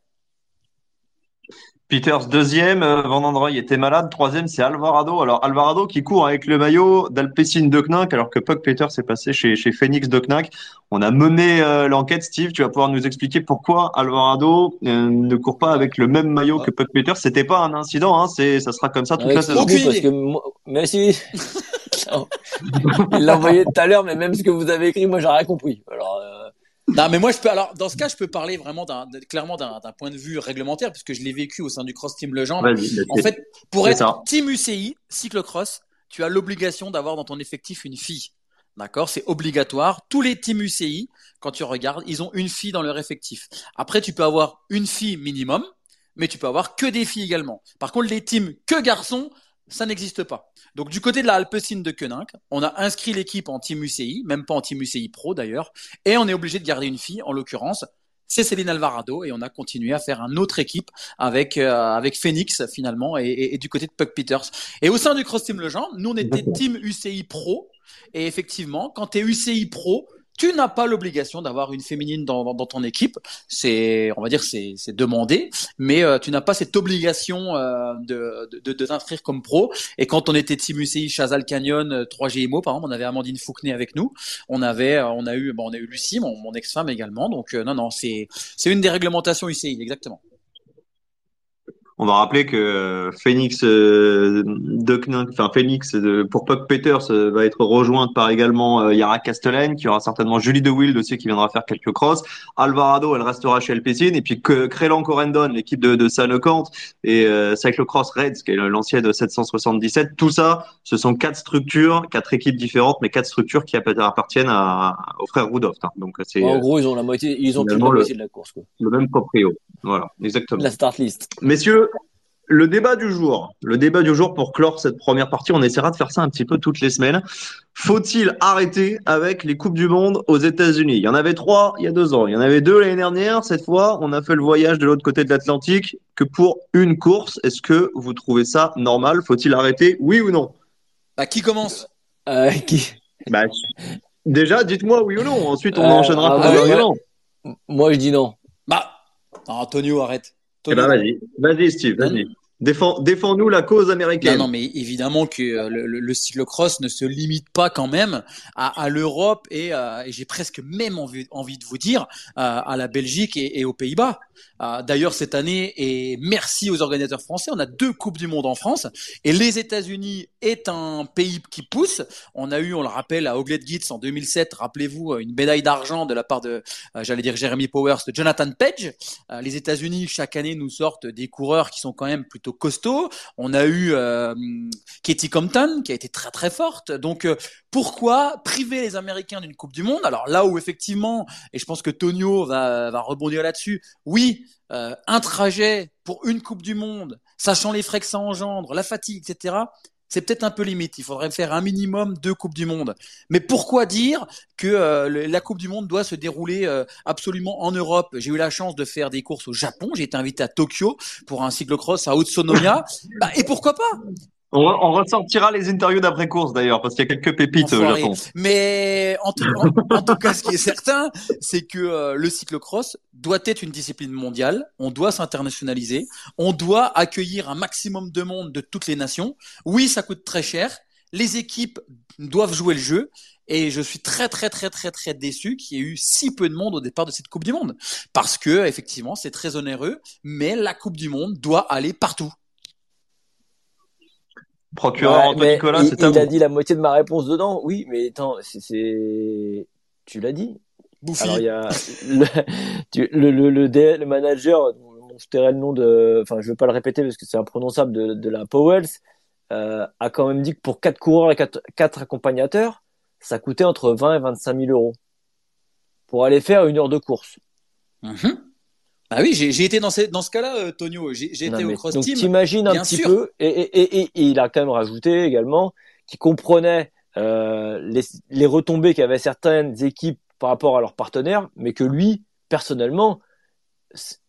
Speaker 2: Peters deuxième, euh, Van Androy était malade. Troisième, c'est Alvarado. Alors Alvarado qui court avec le maillot d'Alpecin de Knack, alors que Puck Peters est passé chez, chez Phoenix de Knack. On a mené euh, l'enquête, Steve. Tu vas pouvoir nous expliquer pourquoi Alvarado euh, ne court pas avec le même maillot que Puck Peters. C'était pas un incident, hein, c'est ça sera comme ça toute la saison.
Speaker 3: Parce que moi... Mais *laughs* si. *laughs* Il l'a envoyé tout à l'heure, mais même ce que vous avez écrit, moi j'ai rien compris. Alors.
Speaker 4: Non, mais moi, je peux. Alors, dans ce cas, je peux parler vraiment d'un, clairement d'un, point de vue réglementaire, puisque je l'ai vécu au sein du Cross Team Legendre. En fait, pour être Team UCI, cyclocross, tu as l'obligation d'avoir dans ton effectif une fille. D'accord? C'est obligatoire. Tous les teams UCI, quand tu regardes, ils ont une fille dans leur effectif. Après, tu peux avoir une fille minimum, mais tu peux avoir que des filles également. Par contre, les teams que garçons, ça n'existe pas. Donc du côté de la Alpecin de Koenig, on a inscrit l'équipe en Team UCI, même pas en Team UCI Pro d'ailleurs, et on est obligé de garder une fille, en l'occurrence, c'est Céline Alvarado, et on a continué à faire une autre équipe avec euh, avec Phoenix finalement, et, du côté de Puck Peters. Et au sein du Cross Team Legend, nous on était Team UCI Pro, et effectivement, quand tu es UCI Pro, tu n'as pas l'obligation d'avoir une féminine dans, dans, ton équipe. C'est, on va dire, c'est, demandé, mais euh, tu n'as pas cette obligation euh, de, de, de t'inscrire comme pro. Et quand on était Team UCI Chazal Canyon 3GMO, euh, par exemple, on avait Amandine Fouquenet avec nous. On avait, on a eu, bon, on a eu Lucie, mon, mon ex-femme également. Donc non, non, c'est, c'est une des réglementations UCI, exactement.
Speaker 2: On va rappeler que euh, Phoenix euh, enfin Phoenix de, pour Puck Peters euh, va être rejointe par également euh, Yara Castellane, qui aura certainement Julie De Wild aussi qui viendra faire quelques crosses. Alvarado, elle restera chez Alpecin, et puis que Crélan Corendon, l'équipe de, de Sanocant, et euh, Cyclocross Reds, qui est l'ancienne de 777. Tout ça, ce sont quatre structures, quatre équipes différentes, mais quatre structures qui appartiennent à, aux frères Rudolph. Hein. Donc c'est
Speaker 3: en gros, ils ont la moitié, ils ont la moitié de la course. Quoi.
Speaker 2: Le même proprio. Voilà, exactement.
Speaker 3: La start list.
Speaker 2: Messieurs, le débat du jour, le débat du jour pour clore cette première partie, on essaiera de faire ça un petit peu toutes les semaines. Faut-il arrêter avec les coupes du monde aux États-Unis? Il y en avait trois il y a deux ans, il y en avait deux l'année dernière. Cette fois, on a fait le voyage de l'autre côté de l'Atlantique que pour une course. Est-ce que vous trouvez ça normal? Faut-il arrêter? Oui ou non?
Speaker 4: Bah qui commence?
Speaker 3: Euh, *laughs* Qui?
Speaker 2: Bah, Déjà, dites-moi oui ou non. Ensuite, on euh, enchaînera
Speaker 3: ah, Moi, je dis non.
Speaker 4: Antonio, arrête.
Speaker 2: Eh ben, vas-y, vas-y Steve, vas-y. Défends, défends-nous la cause américaine.
Speaker 4: Non, non, mais évidemment que euh, le, le, cyclocross ne se limite pas quand même à, à l'Europe et, euh, et j'ai presque même envie, envie de vous dire euh, à la Belgique et, et aux Pays-Bas. Euh, d'ailleurs, cette année, et merci aux organisateurs français, on a deux Coupes du Monde en France. Et les États-Unis est un pays qui pousse. On a eu, on le rappelle, à Oglet Gitz en 2007, rappelez-vous, une médaille d'argent de la part de, euh, j'allais dire Jeremy Powers, de Jonathan Page. Euh, les États-Unis, chaque année, nous sortent des coureurs qui sont quand même plutôt costauds. On a eu Katie Compton, qui a été très très forte. Donc, pourquoi priver les Américains d'une Coupe du Monde? Alors là où effectivement, et je pense que Tonio va, va rebondir là-dessus, oui, euh, un trajet pour une Coupe du Monde, sachant les frais que ça engendre, la fatigue, etc., c'est peut-être un peu limite. Il faudrait faire un minimum deux Coupes du Monde. Mais pourquoi dire que euh, la Coupe du Monde doit se dérouler euh, absolument en Europe? J'ai eu la chance de faire des courses au Japon. J'ai été invité à Tokyo pour un cyclocross à Utsunomiya. *laughs* bah, et pourquoi pas?
Speaker 2: On, ressortira les interviews d'après-course d'ailleurs, parce qu'il y a quelques pépites au Japon.
Speaker 4: Mais en tout, cas, ce qui est certain, c'est que euh, le cyclocross doit être une discipline mondiale. On doit s'internationaliser. On doit accueillir un maximum de monde de toutes les nations. Oui, ça coûte très cher. Les équipes doivent jouer le jeu. Et je suis très très très très très déçu qu'il y ait eu si peu de monde au départ de cette Coupe du Monde, parce que effectivement c'est très onéreux, mais la Coupe du Monde doit aller partout.
Speaker 2: Procureur Nicolas,
Speaker 3: c'est Il, il a dit la moitié de ma réponse dedans. Oui, mais attends, c'est, tu l'as dit?
Speaker 4: Bouffi.
Speaker 3: Alors il y a le, le, le, le, le manager, je tairai le nom de, enfin je vais pas le répéter parce que c'est imprononçable de, de la Powells, euh, a quand même dit que pour quatre coureurs et quatre, quatre accompagnateurs, ça coûtait entre 20 et 25 000 euros pour aller faire une heure de course.
Speaker 4: Mm-hmm. Ah oui, j'ai été dans, dans ce cas-là, euh, Tonio. J'ai été au cross
Speaker 3: donc,
Speaker 4: team.
Speaker 3: T'imagines un petit peu, et, et, et, il a quand même rajouté également qu'il comprenait euh, les, les retombées qu'avaient certaines équipes par rapport à leurs partenaires, mais que lui, personnellement,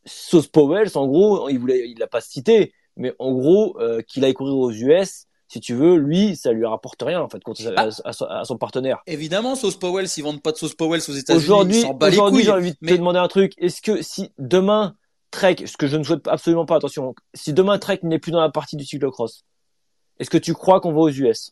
Speaker 3: Sauce Powell, en gros, il voulait, il l'a pas cité, mais en gros, euh, qu'il aille courir aux US, si tu veux, lui, ça lui rapporte rien en fait ah. à, son partenaire.
Speaker 4: Évidemment, Sauce Powell, s'ils vendent pas de Sauce Powell aux États-Unis,
Speaker 3: aujourd'hui, aujourd'hui, j'ai envie de te demander un truc. Est-ce que si demain Trek, ce que je ne souhaite absolument pas, attention, si demain Trek n'est plus dans la partie du cyclocross, est-ce que tu crois qu'on va aux US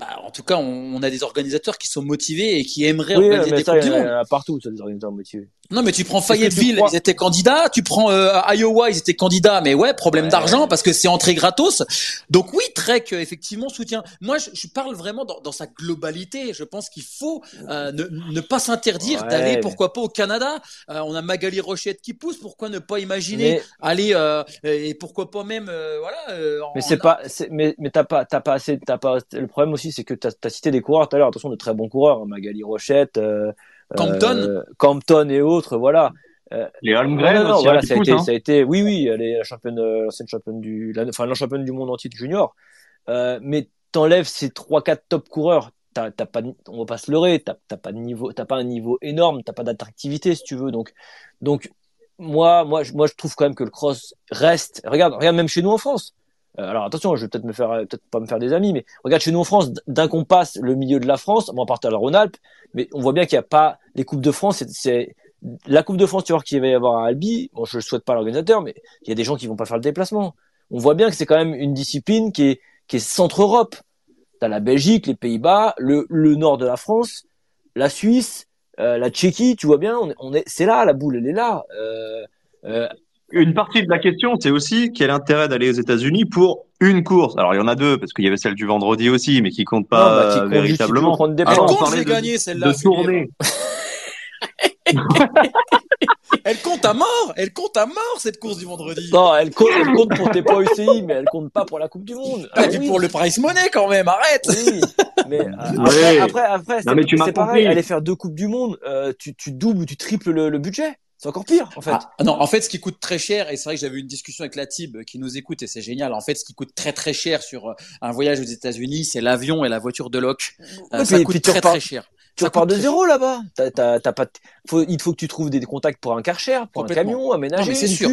Speaker 4: bah, en tout cas, on, a des organisateurs qui sont motivés et qui aimeraient organiser des coupes du monde.
Speaker 3: partout, ça, des organisateurs motivés.
Speaker 4: Non, mais tu prends Fayetteville, ils étaient candidats. Tu prends euh, Iowa, ils étaient candidats. Mais ouais, problème d'argent parce que c'est entrée gratos. Donc oui, Trek effectivement soutient. Moi, je, je parle vraiment dans, dans, sa globalité. Je pense qu'il faut euh, ne, ne, pas s'interdire d'aller, pourquoi pas au Canada. Euh, on a Magali Rochette qui pousse. Pourquoi ne pas imaginer aller et pourquoi pas même voilà.
Speaker 3: mais c'est pas. Mais mais t'as pas t'as pas assez. T'as pas. Le problème aussi, c'est que t'as as cité des coureurs tout à l'heure. Attention, de très bons coureurs. Hein, Magali Rochette.
Speaker 4: Campton,
Speaker 3: euh, Campton et autres, voilà.
Speaker 2: Euh, les Holmgren
Speaker 3: aussi, voilà, ça, a été, hein. ça a été, oui, oui, elle est la championne, l'ancienne championne du, la, enfin, la championne du monde entier de junior. Euh, mais t'enlèves ces trois, quatre top coureurs, t'as, t'as pas, on va pas se leurrer, t'as, t'as pas de niveau, t'as pas un niveau énorme, t'as pas d'attractivité si tu veux. Donc, donc, moi, moi, moi, je trouve quand même que le cross reste. Regarde, regarde même chez nous en France. Euh, alors attention, je vais peut-être me faire, peut-être pas me faire des amis, mais regarde chez nous en France, d'un qu'on passe le milieu de la France, bon, à part la Rhône-Alpes, mais on voit bien qu'il n'y a pas les coupes de France. C'est la Coupe de France, tu vois qu'il va y avoir à Albi. Bon, je ne souhaite pas l'organisateur, mais il y a des gens qui vont pas faire le déplacement. On voit bien que c'est quand même une discipline qui est qui est centre-Europe. T'as la Belgique, les Pays-Bas, le, le nord de la France, la Suisse, euh, la Tchéquie. Tu vois bien, on on est c'est là la boule, elle est là. Euh,
Speaker 2: euh, une partie de la question, c'est aussi quel intérêt d'aller aux États-Unis pour une course? Alors il y en a deux parce qu'il y avait celle du vendredi aussi, mais qui compte pas bah, véritablement.
Speaker 4: Compte des Alors, compte, j'ai gagné celle-là.
Speaker 2: De tournée. *laughs*
Speaker 4: elle compte à mort, elle compte à mort cette course du vendredi.
Speaker 3: Non, elle compte, elle compte pour tes points UCI, mais elle compte pas pour la Coupe du Monde.
Speaker 4: Ah, ah pour le price money quand même, arrête.
Speaker 3: Oui, mais euh, après, après, après, c'est pareil. Aller faire deux coupes du monde, euh, tu, tu doubles ou tu triples le, le budget. C'est encore pire, en fait.
Speaker 4: Ah, non, en fait, ce qui coûte très cher, et c'est vrai que j'avais eu une discussion avec la Tib qui nous écoute, et c'est génial. En fait, ce qui coûte très très cher sur euh, un voyage aux États-Unis, c'est l'avion et la voiture de loc. Euh, ça coûte très très cher.
Speaker 3: Tu repars de zéro là-bas. T'as, pas, il faut que tu trouves des contacts pour un car pour un camion, aménager. c'est sûr.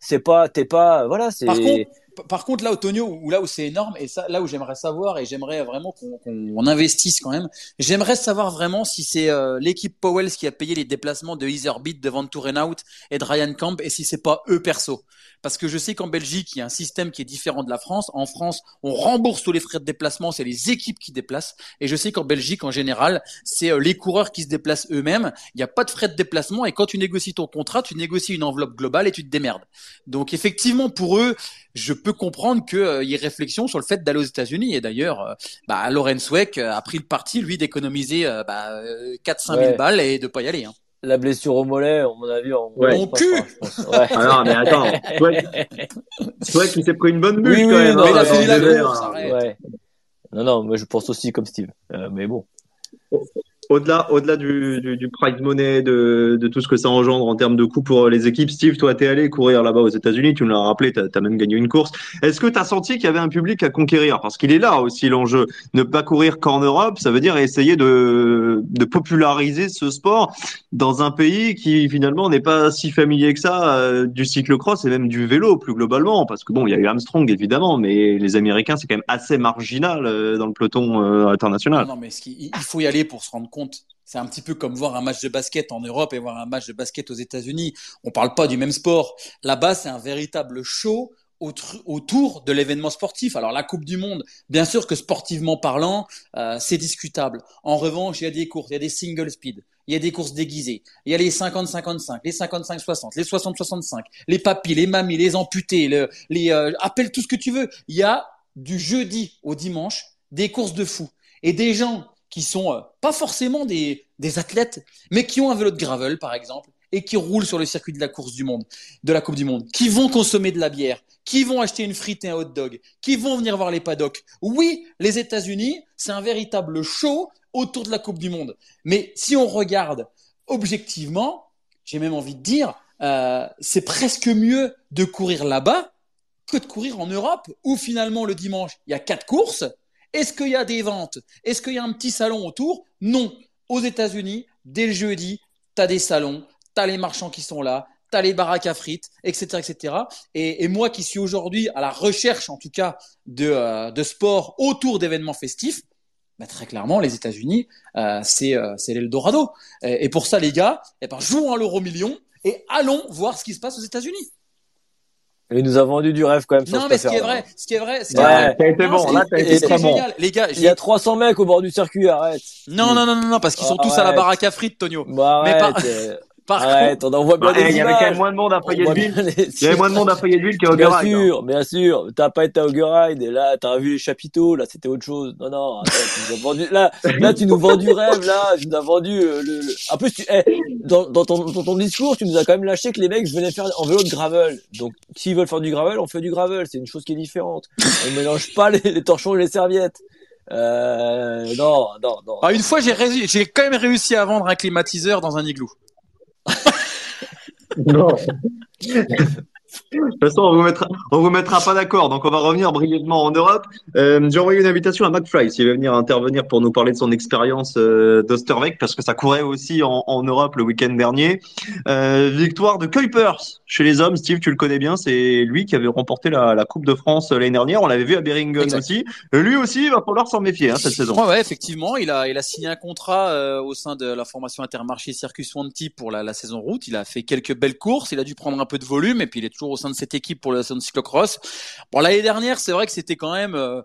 Speaker 3: C'est pas, t'es pas, voilà, c'est.
Speaker 4: Par contre, par contre, là, Tonio, où là où c'est énorme, et ça, là où j'aimerais savoir, et j'aimerais vraiment qu'on investisse quand même, j'aimerais savoir vraiment si c'est euh, l'équipe Powells qui a payé les déplacements de Etherbeat devant Out et de Ryan Camp, et si c'est pas eux perso. Parce que je sais qu'en Belgique, il y a un système qui est différent de la France. En France, on rembourse tous les frais de déplacement, c'est les équipes qui déplacent. Et je sais qu'en Belgique, en général, c'est euh, les coureurs qui se déplacent eux-mêmes. Il n'y a pas de frais de déplacement, et quand tu négocies ton contrat, tu négocies une enveloppe globale et tu te démerdes. Donc effectivement, pour eux, je peux comprendre qu'il euh, y ait réflexion sur le fait d'aller aux États-Unis. Et d'ailleurs, euh, bah, Lorenz Weck euh, a pris le parti, lui, d'économiser bah, 4-5 000 balles et de pas y aller. Hein.
Speaker 3: La blessure au mollet, à mon avis,
Speaker 4: on ouais. Mon cul
Speaker 2: ouais. ah non, mais attends. C'est vrai qu'il s'est pris une bonne bûche quand même.
Speaker 4: Non, hein, il a fini la course, hein.
Speaker 3: Non, non, moi je pense aussi comme Steve. mais bon
Speaker 2: au-delà, au-delà du, du, du, prize money, de, tout ce que ça engendre en termes de coûts pour les équipes, Steve, toi, t'es allé courir là-bas aux États-Unis, tu nous l'as rappelé, t'as as même gagné une course. Est-ce que t'as senti qu'il y avait un public à conquérir? Parce qu'il est là aussi l'enjeu. Ne pas courir qu'en Europe, ça veut dire essayer de, populariser ce sport dans un pays qui finalement n'est pas si familier que ça euh, du cyclocross et même du vélo plus globalement. Parce que bon, il y a eu Armstrong évidemment, mais les Américains c'est quand même assez marginal euh, dans le peloton euh, international.
Speaker 4: Non, mais il faut y aller pour se rendre compte c'est un petit peu comme voir un match de basket en Europe et voir un match de basket aux États-Unis. On parle pas du même sport. Là-bas, c'est un véritable show autour de l'événement sportif. Alors la Coupe du Monde, bien sûr que sportivement parlant, euh, c'est discutable. En revanche, il y a des courses, il y a des single speed, il y a des courses déguisées, il y a les 50-55, les 55-60, les 60-65, les papis, les mamies, les amputés, les euh, appelle tout ce que tu veux. Il y a du jeudi au dimanche des courses de fou et des gens qui sont euh, pas forcément des, des athlètes, mais qui ont un vélo de gravel, par exemple, et qui roulent sur le circuit de la course du monde, de la Coupe du Monde, qui vont consommer de la bière, qui vont acheter une frite et un hot dog, qui vont venir voir les paddocks. Oui, les États-Unis, c'est un véritable show autour de la Coupe du Monde. Mais si on regarde objectivement, j'ai même envie de dire, euh, c'est presque mieux de courir là-bas que de courir en Europe, où finalement le dimanche, il y a quatre courses. Est-ce qu'il y a des ventes? Est-ce qu'il y a un petit salon autour? Non. Aux États-Unis, dès le jeudi, tu des salons, tu as les marchands qui sont là, tu les baraques à frites, etc. etc. Et, moi qui suis aujourd'hui à la recherche, en tout cas, de, euh, de sport autour d'événements festifs, bah, très clairement, les États-Unis, euh, c'est euh, c'est l'Eldorado. Et, et pour ça, les gars, eh ben, jouons à l'euro million et allons voir ce qui se passe aux États-Unis.
Speaker 3: Et il nous a vendu du rêve quand même.
Speaker 4: Non, mais ce qui est vrai, ce qui est vrai, ce qui est
Speaker 3: Ouais,
Speaker 4: vrai.
Speaker 2: T'as été
Speaker 4: Non,
Speaker 2: bon,
Speaker 4: ce
Speaker 2: là,
Speaker 4: qui-
Speaker 2: t'as
Speaker 4: ce
Speaker 2: été
Speaker 4: qui est
Speaker 2: très bon.
Speaker 4: génial, les gars.
Speaker 3: Il y a
Speaker 4: j'ai-
Speaker 3: 300 mecs au bord du circuit, arrête.
Speaker 4: Non, non, non, non, non, parce qu'ils sont tous à la
Speaker 3: arrête.
Speaker 4: baraque à frites, Tonio.
Speaker 3: Bah,
Speaker 4: Mais
Speaker 3: arrête. *laughs*
Speaker 4: par- Par
Speaker 3: arrête, on en voit bien
Speaker 2: Bah, Il y avait quand même moins de monde à
Speaker 3: bien
Speaker 2: Fayetteville. Il y avait moins de monde à Fayetteville qu'à
Speaker 3: Bien
Speaker 2: Auguray. hein.
Speaker 3: sûr, bien sûr. T'as pas été à Auguray, et là, t'as vu les chapiteaux, là, c'était autre chose. Non, non, attends, tu nous as vendu, là, là, tu nous vends du rêve, là, tu nous as vendu, euh, le, le- en plus, tu, eh, dans, dans ton, dans ton discours, tu nous as quand même lâché que les mecs venaient faire en vélo de gravel. Donc, s'ils veulent faire du gravel, on fait du gravel. C'est une chose qui est différente. On mélange pas les, les torchons et les serviettes. Euh, non, non, non.
Speaker 4: Ah, une fois, j'ai réussi- j'ai quand même réussi à vendre un climatiseur dans un igloo.
Speaker 2: Non. *laughs* De toute façon, on vous mettra, on vous mettra pas d'accord. Donc, on va revenir brièvement en Europe. Euh, J'ai envoyé une invitation à McFly s'il veut venir intervenir pour nous parler de son expérience euh, d'Osterweg parce que ça courait aussi en, en Europe le week-end dernier. Euh, victoire de Kuipers chez les hommes. Steve, tu le connais bien. C'est lui qui avait remporté la, la Coupe de France euh, l'année dernière. On l'avait vu à Beringen
Speaker 4: Exact.
Speaker 2: aussi. Lui aussi, il va falloir s'en méfier hein, cette saison.
Speaker 4: Ouais, ouais, effectivement, il a, il a signé un contrat euh, au sein de la formation Intermarché Circus Wanty pour la, la saison route. Il a fait quelques belles courses, il a dû prendre un peu de volume et puis il est au sein de cette équipe pour la saison cyclocross. Bon, l'année dernière, c'est vrai que c'était quand même euh,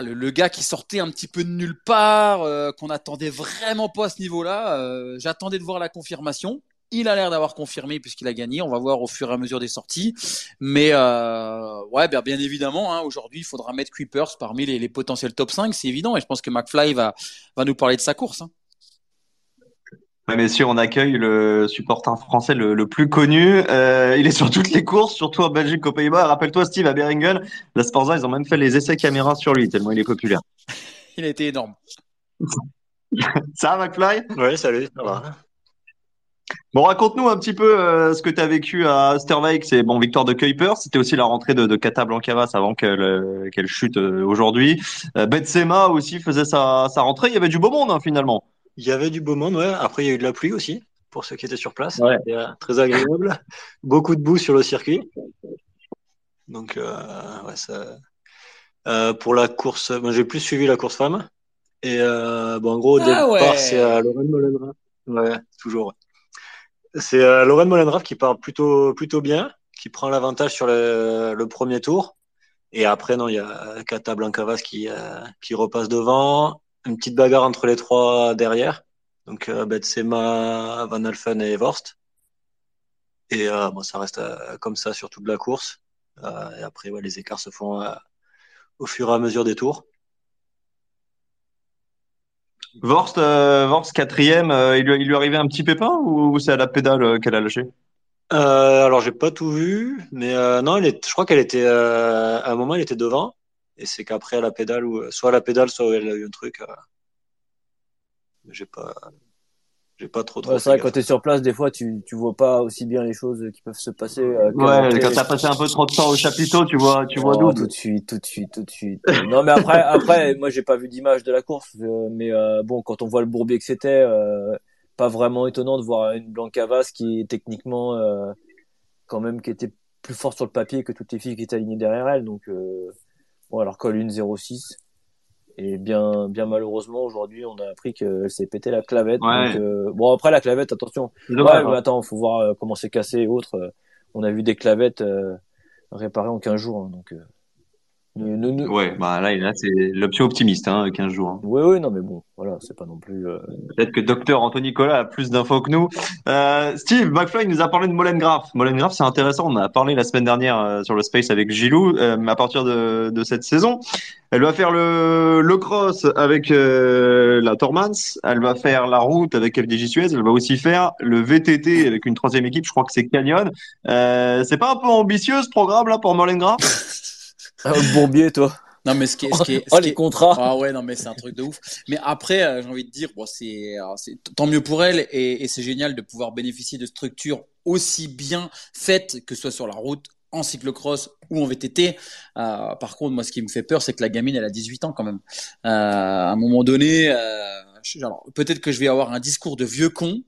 Speaker 4: le, gars qui sortait un petit peu de nulle part, euh, qu'on attendait vraiment pas à ce niveau-là. Euh, J'attendais de voir la confirmation. Il a l'air d'avoir confirmé puisqu'il a gagné. On va voir au fur et à mesure des sorties. Mais ouais, bien, bien évidemment, hein, aujourd'hui, il faudra mettre Creepers parmi les, potentiels top 5, c'est évident. Et je pense que McFly va, va nous parler de sa course. Hein.
Speaker 2: Ouais, messieurs, on accueille le supporter français le, le plus connu. Euh, il est sur toutes les courses, surtout en Belgique, aux Pays-Bas. Rappelle-toi, Steve, à Beringen, la Sporza, ils ont même fait les essais caméra sur lui, tellement il est populaire. *laughs*
Speaker 4: Il a été énorme. *laughs*
Speaker 2: Ça va, McFly
Speaker 5: Ouais, salut, ça va.
Speaker 2: Bon, raconte-nous un petit peu euh, ce que tu as vécu à Osterwijk. C'est bon, victoire de Kuiper. C'était aussi la rentrée de, de Kata Blancavas avant qu'elle euh, qu'elle chute euh, aujourd'hui. Euh, Betsema aussi faisait sa, sa rentrée. Il y avait du beau monde hein, finalement.
Speaker 5: Il y avait du beau monde, ouais. Après, il y a eu de la pluie aussi, pour ceux qui étaient sur place.
Speaker 2: Ouais.
Speaker 5: C'était euh, très agréable. *laughs* Beaucoup de boue sur le circuit. Donc, euh, ouais, ça. Euh, pour la course, moi, j'ai plus suivi la course femme. Et euh, bon, en gros, au
Speaker 4: Ah
Speaker 5: départ,
Speaker 4: ouais.
Speaker 5: c'est euh, Lorraine Molenrath. Ouais, toujours. ouais. C'est euh, Lorraine Molenrath qui part plutôt, plutôt bien, qui prend l'avantage sur le, le premier tour. Et après, non, il y a Kata Blancavas qui, euh, qui repasse devant. Une petite bagarre entre les trois derrière. Donc, euh, Betsema, Van Alphen et Vorst. Et euh, bon, ça reste euh, comme ça sur toute la course. Et après, ouais, les écarts se font au fur et à mesure des tours.
Speaker 2: Vorst, euh, Vorst quatrième, euh, il, lui, il lui arrivait un petit pépin ou c'est à la pédale euh, qu'elle a lâché?
Speaker 5: Alors, j'ai pas tout vu, mais non, elle est, je crois qu'elle était à un moment, elle était devant, et c'est qu'après à la pédale ou soit à la pédale, soit elle a eu un truc. Euh, mais j'ai pas, j'ai pas trop trop.
Speaker 3: Ouais, c'est vrai, quand t'es sur place, des fois, tu, tu vois pas aussi bien les choses qui peuvent se passer. euh,
Speaker 2: Ouais, quand t'as passé un peu trop de temps au chapiteau, tu vois, tu vois
Speaker 3: Oh, tout de suite, tout de suite, tout de suite. *laughs* non, mais après, après, moi, j'ai pas vu d'image de la course, euh, mais euh, bon, quand on voit le bourbier que c'était, euh, pas vraiment étonnant de voir une Blancavas qui est techniquement, euh, quand même, qui était plus forte sur le papier que toutes les filles qui étaient alignées derrière elle. Donc, euh, bon, alors colle une 06. Et bien, bien malheureusement, aujourd'hui, on a appris qu'elle s'est pété la clavette.
Speaker 2: Ouais.
Speaker 3: Donc, euh, bon, après, la clavette, attention, Ouais, mais
Speaker 2: hein.
Speaker 3: attends, faut voir euh, comment c'est cassé et autres. Euh, On a vu des clavettes euh, réparées en 15 jours, hein, donc. Euh, ne- ne- ne-
Speaker 2: Ouais, bah là, là c'est l'option optimiste, hein, 15 jours. hein.
Speaker 3: Oui, oui, non, mais bon, voilà, c'est pas non plus. euh,
Speaker 2: Peut-être que docteur Anthony Nicolas a plus d'infos que nous. Euh, Steve, McFly nous a parlé de Molengraf. Molengraf, c'est intéressant. On en a parlé la semaine dernière euh, sur le Space avec Gilou. Euh, à partir de, de cette saison, elle va faire le, le cross avec euh, la Tormans. Elle va faire la route avec FDJ Suez. Elle va aussi faire le VTT avec une troisième équipe. Je crois que c'est Canyon. Euh, c'est pas un peu ambitieux ce programme là pour Molengraf *laughs* *laughs*
Speaker 3: Ah, bourbier, toi.
Speaker 4: Non, mais ce qui est, ce qui est, *laughs* ce
Speaker 3: Oh,
Speaker 4: qui
Speaker 3: les contrats.
Speaker 4: Ah ouais, non, mais c'est un truc de ouf. Mais après, euh, j'ai envie de dire, bon, c'est, c'est tant mieux pour elle et, et c'est génial de pouvoir bénéficier de structures aussi bien faites que ce soit sur la route, en cyclocross ou en VTT. Euh, par contre, moi, ce qui me fait peur, c'est que la gamine, elle a 18 ans quand même. Euh, à un moment donné, euh, peut-être que je vais avoir un discours de vieux con,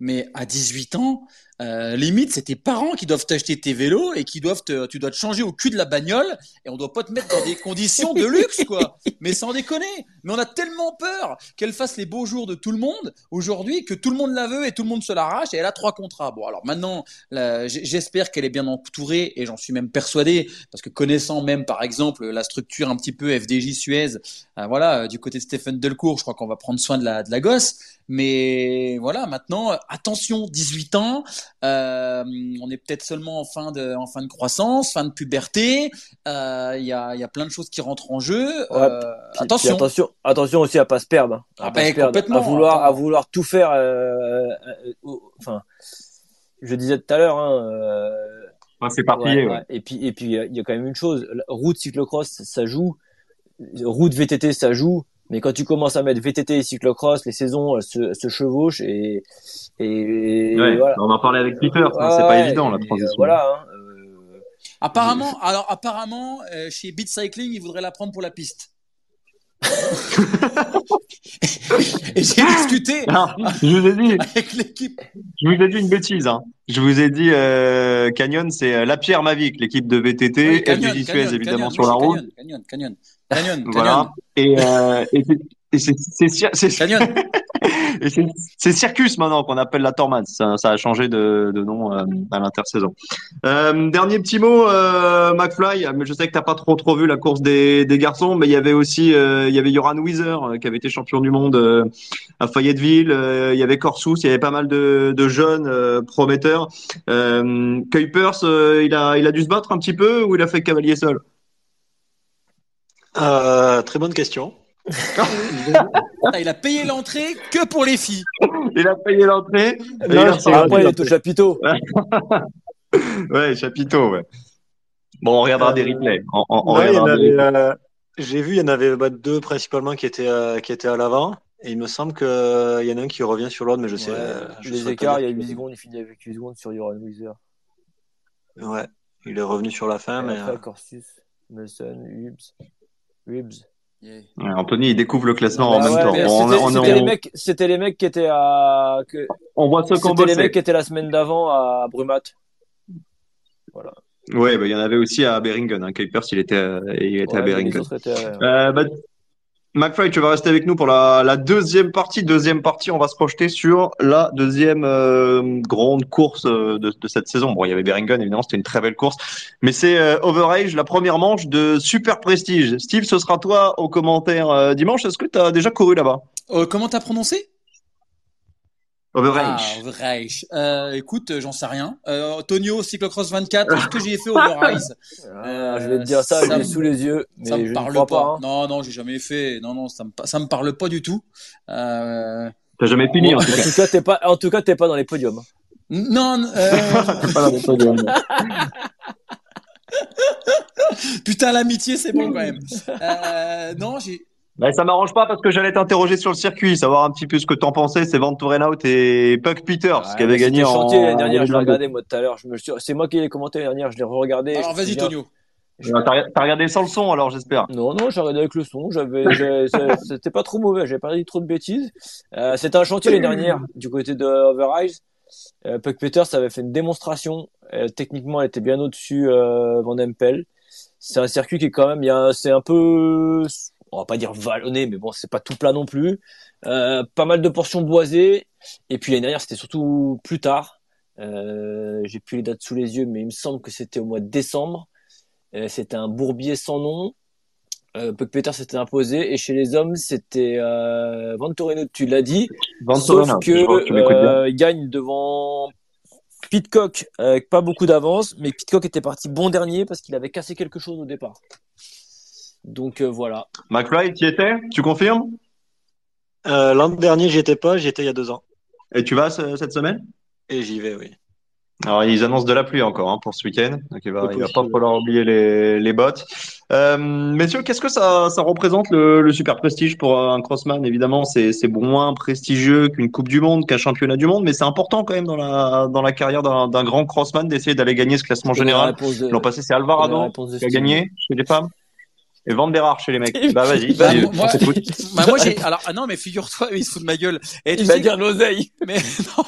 Speaker 4: mais à 18 ans, euh, limite, c'est tes parents qui doivent t'acheter tes vélos et qui doivent te, tu dois te changer au cul de la bagnole et on doit pas te mettre dans des conditions de luxe, quoi. Mais sans déconner. Mais on a tellement peur qu'elle fasse les beaux jours de tout le monde aujourd'hui que tout le monde la veut et tout le monde se l'arrache et elle a trois contrats. Bon, alors maintenant, j'espère qu'elle est bien entourée et j'en suis même persuadé parce que connaissant même, par exemple, la structure un petit peu FDJ Suez, euh, voilà, euh, du côté de Stephen Delcourt, je crois qu'on va prendre soin de la, de la gosse. Mais voilà, maintenant, attention, 18 ans, euh, on est peut-être seulement en fin de, en fin de croissance, fin de puberté. euh, Il y, a, il y a plein de choses qui rentrent en jeu. euh,
Speaker 3: Puis-
Speaker 4: attention.
Speaker 3: puis attention, attention aussi à pas se perdre. hein. À
Speaker 4: Ah
Speaker 3: pas
Speaker 4: ben,
Speaker 3: se perdre,
Speaker 4: complètement,
Speaker 3: à vouloir,
Speaker 4: attends.
Speaker 3: à vouloir tout faire. euh, euh, euh, enfin, je disais tout à l'heure. Hein, euh,
Speaker 2: Enfin, c'est
Speaker 3: ouais. Et puis, et puis, il y a quand même une chose. Route cyclocross, ça joue. Route VTT, ça joue. Mais quand tu commences à mettre VTT et cyclocross, les saisons elles se, elles se chevauchent et, et,
Speaker 2: Ouais,
Speaker 3: voilà.
Speaker 2: On en parlait avec Peter, hein,
Speaker 3: Ouais,
Speaker 2: c'est pas évident la
Speaker 3: euh,
Speaker 2: transition.
Speaker 3: voilà. Hein, euh,
Speaker 4: Apparemment, alors apparemment, euh, chez Beat Cycling, ils voudraient la prendre pour la piste. Et j'ai discuté
Speaker 2: Non, je vous ai dit,
Speaker 4: avec l'équipe.
Speaker 2: je vous ai dit une bêtise. Hein. Je vous ai dit euh, Canyon, c'est euh, la Pierre Mavic, l'équipe de VTT,
Speaker 4: Oui, Canyon,
Speaker 2: FDJ Suez évidemment
Speaker 4: Canyon,
Speaker 2: sur la route.
Speaker 4: Canyon, Canyon, Canyon, Canyon,
Speaker 2: Voilà. Et, euh, et c'est- c'est c'est Circus maintenant qu'on appelle la Tormans. Ça, a changé de, nom euh, à l'intersaison. Euh, dernier petit mot, euh, McFly. Mais je sais que t'as pas trop trop vu la course des, garçons, mais il y avait aussi il y avait Joran Wieser euh, qui avait été champion du monde à Fayetteville. Il y avait Corsous. Il y avait pas mal de, jeunes prometteurs. Kuipers, il a dû se battre un petit peu ou il a fait cavalier seul?
Speaker 5: Très bonne question.
Speaker 4: Il a payé l'entrée que pour les filles.
Speaker 2: Il a payé l'entrée. il
Speaker 3: Après, il est au chapiteau. *laughs*
Speaker 2: Ouais, chapiteau, ouais. Bon, on regardera
Speaker 5: Euh,
Speaker 2: des replays. On, on-
Speaker 5: Ouais, euh, J'ai vu, il y en avait bah, deux principalement qui étaient, euh, qui étaient à l'avant. Et il me semble qu'il y en a un qui revient sur l'autre, mais je sais.
Speaker 3: Ouais,
Speaker 5: euh, je
Speaker 3: les écarts, il y a
Speaker 5: dire
Speaker 3: 8
Speaker 5: qui.
Speaker 3: secondes, il finit avec 8 secondes sur Joran Weiser.
Speaker 5: Ouais, il est revenu sur la fin,
Speaker 3: Et
Speaker 5: mais.
Speaker 3: après,
Speaker 5: euh,
Speaker 3: Corsus, Nelson, Hubbs,
Speaker 2: Ouais, Anthony, il découvre le classement en
Speaker 3: Bah
Speaker 2: même
Speaker 3: ouais,
Speaker 2: temps. Bon, on,
Speaker 3: C'était
Speaker 2: on-
Speaker 3: c'était
Speaker 2: on-
Speaker 3: les mecs, c'était les mecs qui étaient à, que-
Speaker 2: on voit ont
Speaker 3: c'était les mecs qui étaient la semaine d'avant à Brumat.
Speaker 2: Ouais, bah, il y en avait aussi à Beringen. Hein. Kuipers, il était, à- il était à
Speaker 3: Ouais, les
Speaker 2: Beringen.
Speaker 3: étaient, euh,
Speaker 2: Euh, bah, McFly, tu vas rester avec nous pour la, la deuxième partie. Deuxième partie, on va se projeter sur la deuxième euh, grande course euh, de, de cette saison. Bon, il y avait Beringen, évidemment, c'était une très belle course. Mais c'est euh, Overage, la première manche de Super Prestige. Steve, ce sera toi au commentaire euh, dimanche. Est-ce que tu as déjà couru là-bas?
Speaker 4: Euh, comment t'as prononcé? Ah,
Speaker 2: Overage.
Speaker 4: Overreich. Euh, écoute, euh, j'en sais rien. Euh, Tonio, Cyclocross 24, est-ce que j'ai fait Overreich? *laughs*
Speaker 3: Ah, je vais te dire ça,
Speaker 4: ça
Speaker 3: je l'ai
Speaker 4: me-
Speaker 3: sous les yeux, mais
Speaker 4: Ça me parle
Speaker 3: crois
Speaker 4: pas.
Speaker 3: pas. hein.
Speaker 4: Non, non, j'ai jamais fait. Non, non, ça me, ça me parle pas du tout. Euh,
Speaker 2: T'as jamais fini, en
Speaker 3: En
Speaker 2: tout cas.
Speaker 3: tout cas, t'es pas, en tout cas, t'es pas dans les podiums.
Speaker 4: non, euh, *laughs*
Speaker 2: Pas dans les podiums. *laughs*
Speaker 4: putain, l'amitié, c'est bon quand même. Euh, non, j'ai.
Speaker 2: Bah, ça m'arrange pas parce que j'allais t'interroger sur le circuit, savoir un petit peu ce que t'en pensais. C'est Van Tourenhout et Puck Peters qui
Speaker 3: Ouais,
Speaker 2: avaient
Speaker 3: mais
Speaker 2: gagné
Speaker 3: c'était
Speaker 2: en
Speaker 3: chantier l'année dernière, je l'ai
Speaker 2: 2022.
Speaker 3: regardé moi tout à l'heure. Je me suis, c'est moi qui l'ai commenté l'année dernière, je l'ai re-regardé. je
Speaker 4: Alors, vas-y. Tonio.
Speaker 3: Je-
Speaker 2: T'as regardé sans le son alors j'espère.
Speaker 3: Non, non, j'ai regardé avec le son. J'avais, *laughs* c'était pas trop mauvais. J'avais pas dit trop de bêtises. Euh, c'était un chantier l'année dernière du côté de Overrise. Euh, Puck Peters avait fait une démonstration. Euh, techniquement, elle était bien au-dessus euh, Van Empel. C'est un circuit qui est quand même, il y a, c'est un peu, on va pas dire vallonné, mais bon, c'est pas tout plat non plus. Euh, pas mal de portions boisées. Et puis l'année dernière, c'était surtout plus tard. Euh, j'ai plus les dates sous les yeux, mais il me semble que c'était au mois de décembre. Euh, c'était un bourbier sans nom. Euh, Puck Peters s'était imposé et chez les hommes c'était euh, tu l'as dit, sauf
Speaker 2: Tourenhout,
Speaker 3: que
Speaker 2: je vois que tu m'écoutes bien.
Speaker 3: euh, il gagne devant Pitcock avec pas beaucoup d'avance, mais Pitcock était parti bon dernier parce qu'il avait cassé quelque chose au départ. Donc euh, voilà.
Speaker 2: McFly, tu y étais? Tu confirmes?
Speaker 5: Euh, L'an dernier, j'y étais pas, j'y étais il y a deux ans.
Speaker 2: Et tu vas ce- cette semaine?
Speaker 5: Et j'y vais, oui.
Speaker 2: Alors, ils annoncent de la pluie encore hein, pour ce week-end, donc il va, il va pas falloir oublier les, les bottes. Euh, messieurs, qu'est-ce que ça, ça représente le, le super prestige pour un crossman? Évidemment, c'est c'est moins prestigieux qu'une Coupe du Monde, qu'un championnat du monde, mais c'est important quand même dans la dans la carrière d'un d'un grand crossman d'essayer d'aller gagner ce classement général. L'an passé, c'est Alvarado qui a gagné chez les femmes et Van der Haar chez les mecs. *laughs* Bah vas-y,
Speaker 4: Bah,
Speaker 2: vas-y,
Speaker 4: moi-
Speaker 2: on s'écoute. *laughs*
Speaker 4: Bah, moi j'ai *laughs* alors ah non mais figure-toi il se fout de ma gueule. Et tu
Speaker 3: Il va
Speaker 4: sais
Speaker 3: dire l'oseille.
Speaker 4: mais non.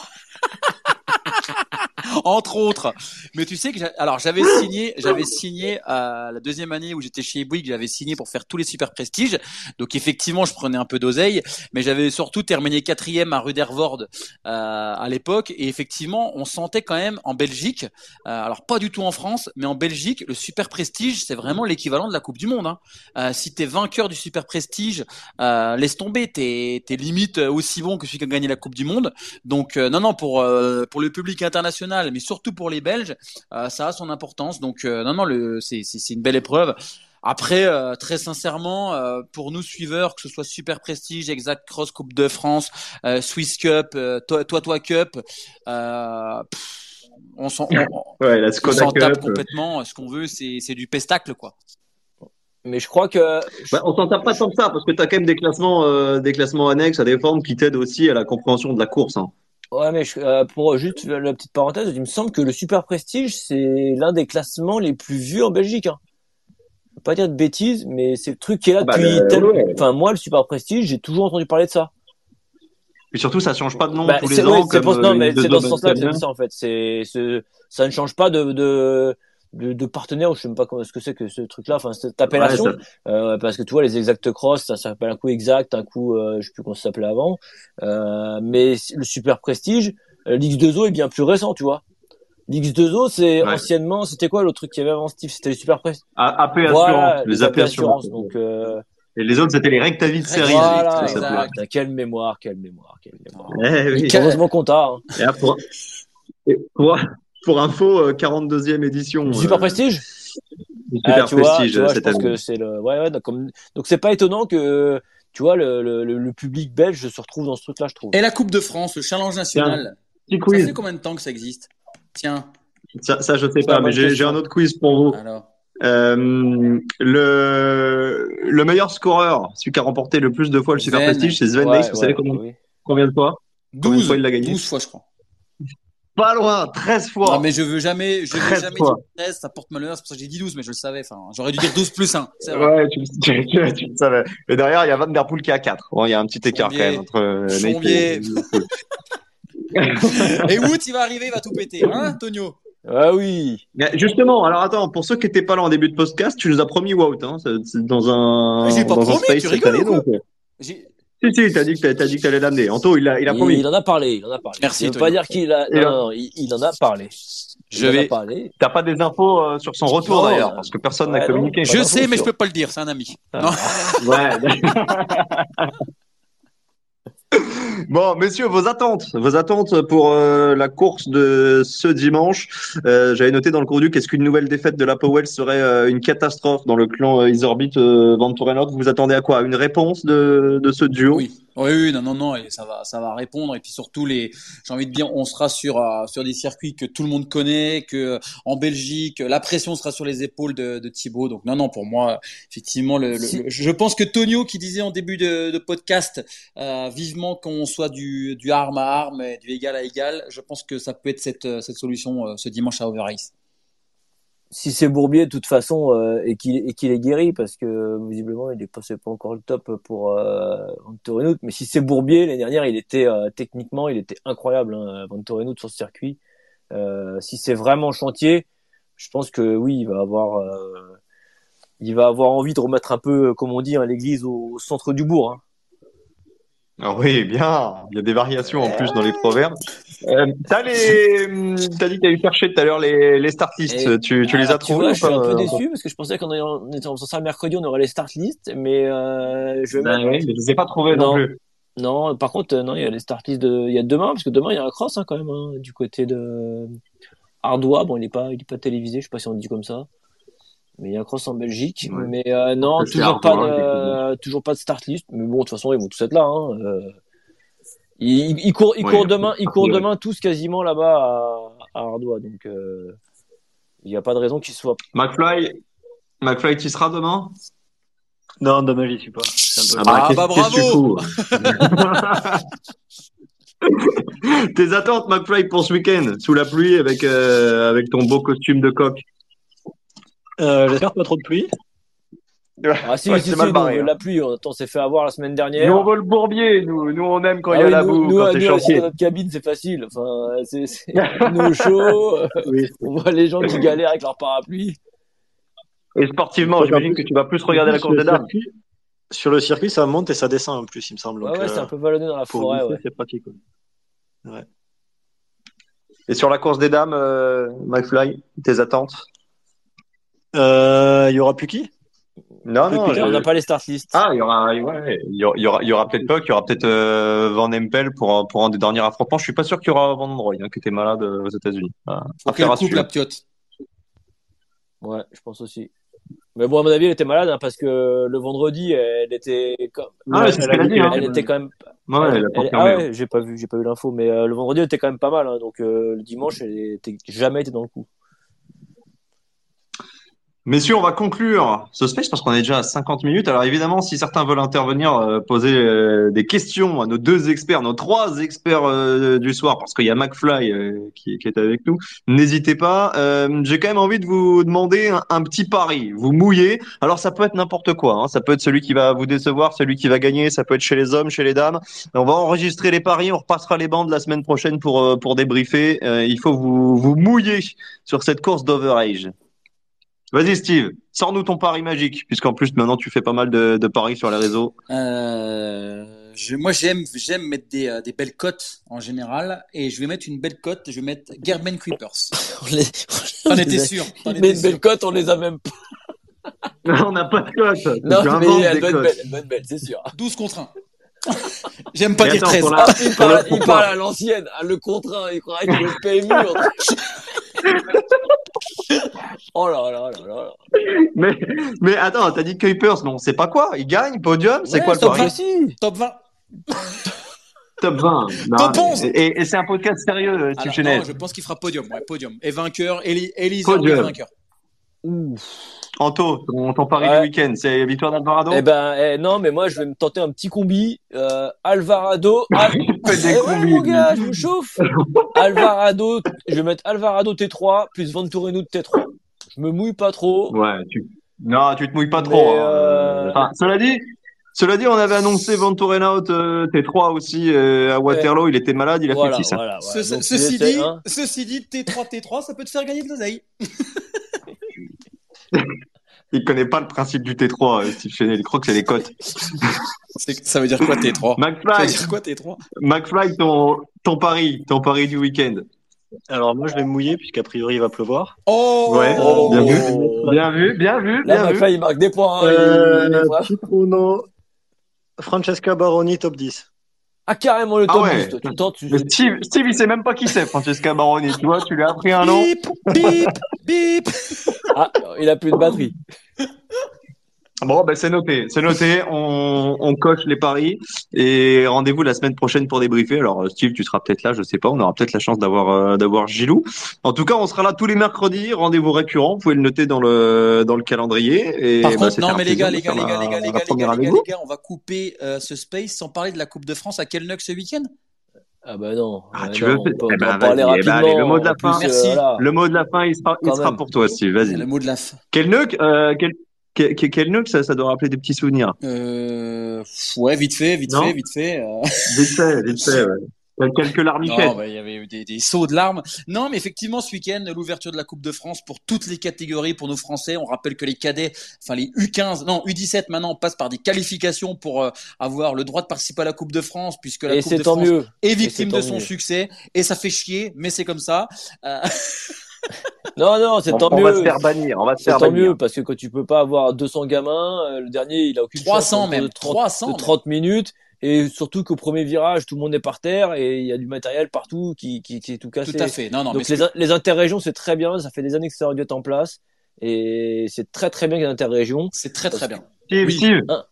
Speaker 4: Entre autres. Mais tu sais que alors j'avais signé, j'avais signé à la deuxième année où j'étais chez Bouygues, j'avais signé pour faire tous les super prestiges. Donc effectivement, je prenais un peu d'oseille, mais j'avais surtout terminé quatrième à Rudervoort euh, à l'époque. Et effectivement, on sentait quand même en Belgique, euh, alors pas du tout en France, mais en Belgique, le super prestige, c'est vraiment l'équivalent de la Coupe du Monde. Hein. Euh, si t'es vainqueur du super prestige, euh, laisse tomber, t'es t'es limite aussi bon que celui qui a gagné la Coupe du Monde. Donc euh, non, non, pour euh, pour le public international, mais surtout pour les Belges, euh, ça a son importance. Donc euh, non, non, le c'est c'est c'est une belle épreuve. Après, euh, très sincèrement, euh, pour nous suiveurs, que ce soit Super Prestige, Exact Cross, Coupe de France, euh, Swiss Cup, euh, Toi Toi Cup, euh, pff, on s'en on, on-
Speaker 2: Ouais, la
Speaker 4: on
Speaker 2: Skoda
Speaker 4: s'en tape
Speaker 2: Cup.
Speaker 4: complètement. Ce qu'on veut, c'est c'est du pestacle, quoi.
Speaker 3: Mais je crois que
Speaker 2: Bah, on s'en tape pas tant que ça parce que t'as quand même des classements, euh, des classements annexes à défendre qui t'aident aussi à la compréhension de la course. Hein.
Speaker 3: Ouais, mais je- euh, pour juste la, la petite parenthèse, il me semble que le Super Prestige, c'est l'un des classements les plus vus en Belgique. Hein. Je veux pas dire de bêtises, mais c'est le truc qui est là
Speaker 2: Bah,
Speaker 3: depuis
Speaker 2: le-
Speaker 3: tel-
Speaker 2: ouais.
Speaker 3: Enfin, moi, le Super Prestige, j'ai toujours entendu parler de ça.
Speaker 2: Et surtout, ça change pas de nom
Speaker 3: Bah,
Speaker 2: tous
Speaker 3: c'est
Speaker 2: les
Speaker 3: ouais,
Speaker 2: ans.
Speaker 3: c'est
Speaker 2: comme,
Speaker 3: pour- non,
Speaker 2: euh,
Speaker 3: mais
Speaker 2: les
Speaker 3: c'est
Speaker 2: deux
Speaker 3: dans ce sens-là que dit ça, en fait. C'est, c'est, ça ne change pas de, de, de, de partenaire, ou je sais même pas comment, ce que c'est que ce truc-là, enfin, cette appellation.
Speaker 2: Ouais, ça-
Speaker 3: Euh, parce que tu vois les exact cross ça s'appelle un coup exact un coup euh, je sais plus comment ça s'appelait avant euh, mais le super prestige euh, l'X2O est bien plus récent tu vois l'X2O c'est
Speaker 2: Ouais.
Speaker 3: anciennement c'était quoi l'autre truc qu'il y avait avant Steve? C'était le super prestige
Speaker 2: AP Assurance,
Speaker 3: voilà
Speaker 2: les
Speaker 3: les
Speaker 2: AP
Speaker 3: AP
Speaker 2: Assurance.
Speaker 3: donc euh,
Speaker 2: Et les autres, c'était les Rectavit Series.
Speaker 3: voilà
Speaker 4: exact.
Speaker 3: putain, quelle mémoire quelle mémoire quelle mémoire
Speaker 2: Eh oui.
Speaker 3: Heureusement qu'on t'a hein.
Speaker 2: Et pour, et pour, pour info, euh, 42e édition.
Speaker 3: Le super
Speaker 2: euh,
Speaker 3: prestige Ah,
Speaker 2: Super
Speaker 3: tu vois,
Speaker 2: Prestige
Speaker 3: tu vois, je
Speaker 2: cette
Speaker 3: pense
Speaker 2: année.
Speaker 3: que c'est le, ouais, ouais, donc, comme, donc c'est pas étonnant que, tu vois, le, le, public belge se retrouve dans ce truc-là, je trouve.
Speaker 4: Et la Coupe de France, le challenge national.
Speaker 2: Petit
Speaker 4: Ça fait combien de temps que ça existe? Tiens,
Speaker 2: Ça, ça, je sais pas, mais j'ai un autre quiz pour vous.
Speaker 4: alors.
Speaker 2: Euh, le, le meilleur scoreur, celui qui a remporté le plus de fois le Super
Speaker 4: Sven.
Speaker 2: Prestige, c'est Sven
Speaker 3: Ouais,
Speaker 2: Nys. Vous savez combien,
Speaker 3: oui.
Speaker 2: combien de fois? Combien de
Speaker 4: 12,
Speaker 2: fois il l'a gagné?
Speaker 4: 12 fois, je crois.
Speaker 2: Pas loin, 13 fois.
Speaker 4: Non, mais je veux jamais, je veux
Speaker 2: 13
Speaker 4: jamais
Speaker 2: fois.
Speaker 4: dire 13, ça porte malheur, c'est pour ça que j'ai dit 12, mais je le savais. Enfin, j'aurais dû dire 12 plus 1. C'est vrai.
Speaker 2: Ouais, tu, *laughs* tu, tu, tu le savais. Et derrière, il y a Van Der Poel qui a 4. Bon, il y a un petit écart
Speaker 4: Chombier.
Speaker 2: quand même entre euh,
Speaker 4: Chombier.
Speaker 2: et- *laughs*
Speaker 4: Et Wood, il va arriver, il va tout péter, hein, Tonio?
Speaker 3: Ah oui.
Speaker 2: Mais Justement, alors attends, pour ceux qui étaient pas là en début de podcast, tu nous as promis Wout, hein, dans un,
Speaker 4: j'ai pas
Speaker 2: dans un space
Speaker 4: tu
Speaker 2: cette
Speaker 4: rigoles
Speaker 2: année, donc, euh, Si, si, t'as dit que t'as dit que t'allais l'amener. Anto, il a, il a
Speaker 3: Il,
Speaker 2: promis.
Speaker 3: il en a parlé, il en a parlé.
Speaker 4: Merci,
Speaker 3: Je veux pas dire qu'il a, non, non, il, il en a parlé.
Speaker 4: Je
Speaker 3: il en
Speaker 4: vais-
Speaker 3: a parlé.
Speaker 2: T'as pas des infos euh, sur son retour d'ailleurs, parce que personne
Speaker 3: ouais,
Speaker 2: n'a communiqué.
Speaker 4: Je sais, mais je peux pas le dire, c'est un ami.
Speaker 3: Ah.
Speaker 4: Non.
Speaker 2: Ouais. *laughs* *laughs* *laughs* bon, messieurs, vos attentes, vos attentes pour euh, la course de ce dimanche. Euh, J'avais noté dans le du qu'est-ce qu'une nouvelle défaite de la Powell serait euh, une catastrophe dans le clan Isorbit Van Tourenhout. Vous vous attendez à quoi? Une réponse de, de ce duo?
Speaker 4: Oui, oui, oui, non, non, non, et ça va, ça va répondre. Et puis surtout les, j'ai envie de dire, on sera sur euh, sur des circuits que tout le monde connaît, que euh, en Belgique, la pression sera sur les épaules de, de Thibaut. Donc non, non, pour moi, effectivement, le, le- je pense que Tonio qui disait en début de, de podcast, euh, vivement qu'on soit du du arme à arme, et du égal à égal. Je pense que ça peut être cette euh, cette solution euh, ce dimanche à Overrace.
Speaker 3: Si c'est Bourbier, de toute façon, euh, et qu'il est guéri, parce que visiblement, il est pas, pas encore le top pour euh, mais si c'est Bourbier, l'année dernière, il était euh, techniquement, il était incroyable, hein, sur ce circuit. Euh, si c'est vraiment chantier, je pense que oui, il va avoir, euh, il va avoir envie de remettre un peu, comme on dit, hein, l'église au, au centre du bourg. Hein.
Speaker 2: Ah oui, bien. Il y a des variations en plus dans les proverbes. Euh, t'as les, t'as dit que t'allais chercher tout à l'heure les, les start lists.
Speaker 3: Et-
Speaker 2: tu, tu les as trouvés
Speaker 3: je suis un peu
Speaker 2: euh,
Speaker 3: déçu parce que je pensais qu'on en était en ça mercredi, on aurait les start lists, mais euh, je vais
Speaker 2: Ben
Speaker 3: mettre-
Speaker 2: oui, mais je les ai pas trouvés non,
Speaker 3: Non.
Speaker 2: plus.
Speaker 3: Non, par contre, euh, non, il y a les start lists de, il y a demain, parce que demain, il y a un cross, hein, quand même, hein, du côté de Ardois. Bon, il est pas, il est pas télévisé, je sais pas si on dit comme ça. Mais il y a un cross en Belgique.
Speaker 2: Ouais.
Speaker 3: Mais, euh, non, toujours pas
Speaker 2: Ardois,
Speaker 3: de, toujours pas de start list. Mais bon, de toute façon, ils vont tous être là, hein. Ils, courent, ils
Speaker 2: Ouais,
Speaker 3: courent demain, ils courent demain tous quasiment là-bas à, Ardois, donc euh, il n'y a pas de raison qu'il soit.
Speaker 2: McFly, McFly, tu seras demain?
Speaker 5: Non, demain, j'y suis pas. C'est un peu-
Speaker 4: Ah, bah,
Speaker 2: que tu
Speaker 4: bravo *laughs*
Speaker 2: Tes attentes, McFly, pour ce week-end, sous la pluie, avec, euh, avec ton beau costume de coq?
Speaker 5: Euh, J'espère pas trop de pluie.
Speaker 3: Ah si,
Speaker 2: Ouais,
Speaker 3: si,
Speaker 2: c'est
Speaker 3: si,
Speaker 2: mal
Speaker 3: nous,
Speaker 2: barré, hein.
Speaker 3: la pluie, on, on s'est fait avoir la semaine dernière.
Speaker 2: Nous, on veut le bourbier, nous. Nous, on aime quand il
Speaker 3: Ah
Speaker 2: y a
Speaker 3: oui,
Speaker 2: la
Speaker 3: nous,
Speaker 2: boue,
Speaker 3: nous,
Speaker 2: quand
Speaker 3: nous,
Speaker 2: c'est
Speaker 3: assis
Speaker 2: chantier.
Speaker 3: dans notre cabine, c'est facile. Enfin, c'est, c'est, *laughs* nous au chaud, euh,
Speaker 5: Oui.
Speaker 3: on voit les gens qui galèrent avec leur parapluie.
Speaker 2: Et sportivement, j'imagine
Speaker 5: plus-
Speaker 2: que tu vas plus regarder la
Speaker 5: Sur
Speaker 2: course
Speaker 5: le
Speaker 2: des dames.
Speaker 5: circuit- Sur le circuit, ça monte et ça descend en plus, il me semble.
Speaker 3: Ouais,
Speaker 5: Donc,
Speaker 3: ouais, c'est
Speaker 5: euh,
Speaker 3: un peu vallonné dans la
Speaker 5: pour
Speaker 3: forêt, ouais.
Speaker 5: c'est pratique. ouais.
Speaker 2: Et sur la course des dames, euh, McFly, tes attentes
Speaker 5: Euh, Il y aura plus qui?
Speaker 2: Non, non.
Speaker 3: On n'a pas les start lists.
Speaker 2: Ah, il y aura, ouais, il y aura, il y aura, il y aura peut-être Puck, il y aura peut-être euh, Van Empel pour, pour un des derniers affrontements. Je suis pas sûr qu'il y aura Van Droy, hein, qui était malade euh, aux États-Unis. Ah,
Speaker 4: Faut qu'elle coupe la piote.
Speaker 3: Ouais, je pense aussi. Mais bon, à mon avis, elle était malade hein, parce que le vendredi, elle était comme.
Speaker 2: Ah ouais,
Speaker 3: elle,
Speaker 2: dit, hein.
Speaker 3: elle était quand même.
Speaker 2: Ouais, elle a
Speaker 3: ah ouais, j'ai pas vu, j'ai pas vu l'info, mais euh, le vendredi, elle était quand même pas mal. Hein, donc euh, le dimanche, elle était jamais été dans le coup.
Speaker 2: Messieurs, on va conclure ce space parce qu'on est déjà à 50 minutes. Alors évidemment, si certains veulent intervenir, euh, poser euh, des questions à nos deux experts, nos trois experts euh, du soir, parce qu'il y a McFly euh, qui, qui est avec nous, n'hésitez pas. Euh, J'ai quand même envie de vous demander un, petit pari. Vous mouillez. Alors ça peut être n'importe quoi. hein. Ça peut être celui qui va vous décevoir, celui qui va gagner. Ça peut être chez les hommes, chez les dames. On va enregistrer les paris. On repassera les bandes la semaine prochaine pour euh, pour débriefer. Il faut vous vous mouiller sur cette course d'overage. Vas-y Steve, sors-nous ton pari magique, puisqu'en plus maintenant tu fais pas mal de, de paris sur les réseaux.
Speaker 4: Euh, je, moi, j'aime, j'aime mettre des, euh, des belles cotes en général, et je vais mettre une belle cote. Je vais mettre Gerben Creepers. *laughs*
Speaker 3: On les,
Speaker 4: T'en
Speaker 3: on les
Speaker 4: étais
Speaker 3: a-
Speaker 4: sûr.
Speaker 3: Met
Speaker 4: étais
Speaker 3: une belle cote, on les a même pas. *laughs*
Speaker 2: on n'a pas de cote.
Speaker 3: Non, mais elle doit être
Speaker 2: cotes.
Speaker 3: belle, elle doit être belle, c'est sûr.
Speaker 4: 12 contre 1. *laughs* J'aime pas
Speaker 2: Et
Speaker 4: dire
Speaker 2: attends,
Speaker 4: 13.
Speaker 2: pour la-
Speaker 3: Ah, il parle, il parle à l'ancienne, à le contraint, il croirait qu'il est le PMU. Oh là là là là là.
Speaker 2: Mais, mais attends, t'as dit Kuipers, mais on sait pas quoi. Il gagne, podium, c'est
Speaker 3: Ouais,
Speaker 2: quoi le
Speaker 3: top
Speaker 2: pari
Speaker 3: 20.
Speaker 4: Top 20.
Speaker 2: Top 20. Non,
Speaker 4: Top
Speaker 2: mais-
Speaker 4: 11.
Speaker 2: Et, et c'est un podcast sérieux, euh, Steve
Speaker 4: non, je pense qu'il fera podium. Ouais, podium. Et vainqueur, Eli- vainqueur.
Speaker 2: Anto, ton, ton pari
Speaker 3: Ouais.
Speaker 2: du week-end, c'est victoire d'Alvarado
Speaker 3: Eh ben, eh, non, mais moi, je vais me tenter un petit combi. Euh, Alvarado. Al- *laughs*
Speaker 2: fait des
Speaker 3: Eh ouais,
Speaker 2: combis,
Speaker 3: mon gars, je me chauffe. *laughs* Alvarado, je vais mettre Alvarado T3 plus Venturino de T3. Je me mouille pas trop.
Speaker 2: Ouais, tu... Non, tu te mouilles pas trop. hein.
Speaker 3: euh,
Speaker 2: Enfin, cela dit, cela dit, on avait annoncé Venturena out euh, T3 aussi euh, à Waterloo. Il était malade, il a
Speaker 3: Voilà,
Speaker 2: fait 6.
Speaker 3: voilà,
Speaker 4: ce- ceci, dit, ceci dit, T3, T3, ça peut te faire gagner de l'oseille. *laughs* *laughs*
Speaker 2: Il connaît pas le principe du T3, euh, Steve Chenel. Il croit que c'est les cotes. *laughs*
Speaker 4: Ça veut dire quoi T3 Ça veut
Speaker 2: McFly,
Speaker 4: dire quoi T3
Speaker 2: McFly, ton, ton pari, ton pari du week-end.
Speaker 5: Alors moi, je vais me mouiller puisqu'a priori, il va pleuvoir.
Speaker 4: Oh
Speaker 2: Ouais,
Speaker 3: Oh.
Speaker 2: bien vu. Bien vu, bien vu,
Speaker 3: Là,
Speaker 2: bien vu.
Speaker 3: McFly, il marque des points. hein.
Speaker 5: Euh,
Speaker 3: il.
Speaker 5: Francesca Baroni, top 10.
Speaker 3: Ah, carrément le
Speaker 2: Ah
Speaker 3: top
Speaker 2: ouais.
Speaker 3: 10. toi. Tu tentes, tu-
Speaker 2: Mais Steve, Steve, il sait même pas qui c'est, Francesca Baroni. Tu vois, tu lui as appris un nom.
Speaker 4: Bip, bip, bip.
Speaker 3: Ah, il a plus de batterie. *laughs*
Speaker 2: Bon, ben c'est noté, c'est noté. On, on coche les paris et rendez-vous la semaine prochaine pour débriefer. Alors, Steve, tu seras peut-être là, je sais pas. On aura peut-être la chance d'avoir euh, d'avoir Gilou. En tout cas, on sera là tous les mercredis. Rendez-vous récurrent. Vous pouvez le noter dans le dans le calendrier. Et
Speaker 4: Par
Speaker 2: bah,
Speaker 4: contre, non, mais les gars, les gars, les gars, les gars, les gars, les gars, les gars,
Speaker 2: vous.
Speaker 4: les gars, on va couper euh, ce space sans parler de la Coupe de France à Quel ce week-end
Speaker 3: Ah, bah non.
Speaker 2: Ah,
Speaker 3: Euh,
Speaker 2: tu
Speaker 3: non,
Speaker 2: veux
Speaker 3: on peut,
Speaker 2: Eh ben,
Speaker 3: en parler
Speaker 2: vas-y, eh
Speaker 3: rapidement.
Speaker 2: allez, le mot de la
Speaker 3: En plus,
Speaker 2: fin.
Speaker 3: euh,
Speaker 4: Merci.
Speaker 3: voilà.
Speaker 2: Le mot de la fin, il sera, il sera pour toi, Steve. Vas-y.
Speaker 4: Le mot de la fin.
Speaker 2: Quel euh, quel, quel, quel, quel nuque, ça, ça doit rappeler des petits souvenirs.
Speaker 4: Euh, ouais, vite fait, vite
Speaker 2: Non
Speaker 4: fait, vite fait. euh.
Speaker 2: Vite fait, vite fait, ouais. Quelques larmichettes.
Speaker 4: Non, bah, il y avait eu des, des sauts de larmes. Non, mais effectivement, ce week-end, l'ouverture de la Coupe de France pour toutes les catégories pour nos Français. On rappelle que les cadets, enfin les U15, non U17 maintenant, on passe par des qualifications pour euh, avoir le droit de participer à la Coupe de France, puisque la
Speaker 3: Et
Speaker 4: Coupe de
Speaker 3: tant
Speaker 4: France
Speaker 3: mieux.
Speaker 4: est victime de son
Speaker 3: mieux.
Speaker 4: succès. Et ça fait chier, mais c'est comme ça. Euh, *laughs* *laughs*
Speaker 3: Non, non, c'est
Speaker 2: On,
Speaker 3: tant
Speaker 2: on va se
Speaker 3: mieux.
Speaker 2: faire bannir, on va se
Speaker 3: C'est
Speaker 2: faire
Speaker 3: tant
Speaker 2: bannir.
Speaker 3: mieux parce que quand tu peux pas avoir 200 gamins, euh, le dernier il a aucune
Speaker 4: 300
Speaker 3: chance
Speaker 4: même,
Speaker 3: de 30,
Speaker 4: 300
Speaker 3: de
Speaker 4: même.
Speaker 3: 30 minutes et surtout qu'au premier virage tout le monde est par terre et il y a du matériel partout qui qui, qui est tout cassé.
Speaker 4: tout à fait. Non, non, mais
Speaker 3: Donc les, in- les interrégions c'est très bien, ça fait des années que ça aurait dû être en place et c'est très très bien qu'il y ait des interrégions.
Speaker 4: c'est très très bien.
Speaker 2: Steve,
Speaker 4: Oui.
Speaker 2: Steve,
Speaker 3: Hein.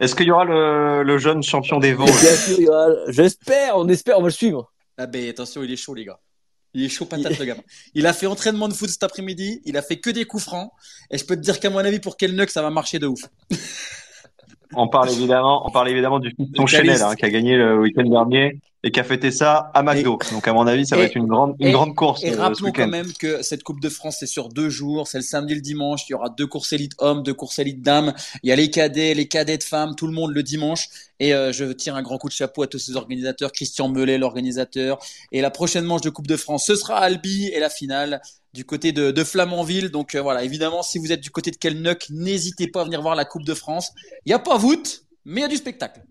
Speaker 2: est-ce qu'il y aura le, le jeune champion des vents
Speaker 3: Bien sûr, il y aura- j'espère, on espère, on va le suivre.
Speaker 4: Ah ben attention, il est chaud les gars. Il est chaud patate, le gamin. Il a fait entraînement de foot cet après-midi. Il a fait que des coups francs. Et je peux te dire qu'à mon avis, pour Kelnuck, ça va marcher de ouf.
Speaker 2: On parle évidemment, on parle évidemment du son Chanel, hein, qui a gagné le week-end dernier et qui a fêté ça à McDo. Donc à mon avis, ça va être une grande, une grande course.
Speaker 4: Et
Speaker 2: euh,
Speaker 4: rappelons quand même que cette Coupe de France, c'est sur deux jours. C'est le samedi et le dimanche. Il y aura deux courses élites hommes, deux courses élites dames. Il y a les cadets, les cadets de femmes, tout le monde le dimanche. Et euh, je tire un grand coup de chapeau à tous ces organisateurs. Christian Mellet, l'organisateur. Et la prochaine manche de Coupe de France, ce sera à Albi et la finale du côté de, de Flamanville. Donc euh, voilà, évidemment, si vous êtes du côté de Kelnuck, n'hésitez pas à venir voir la Coupe de France. Il n'y a pas voûte, mais il y a du spectacle.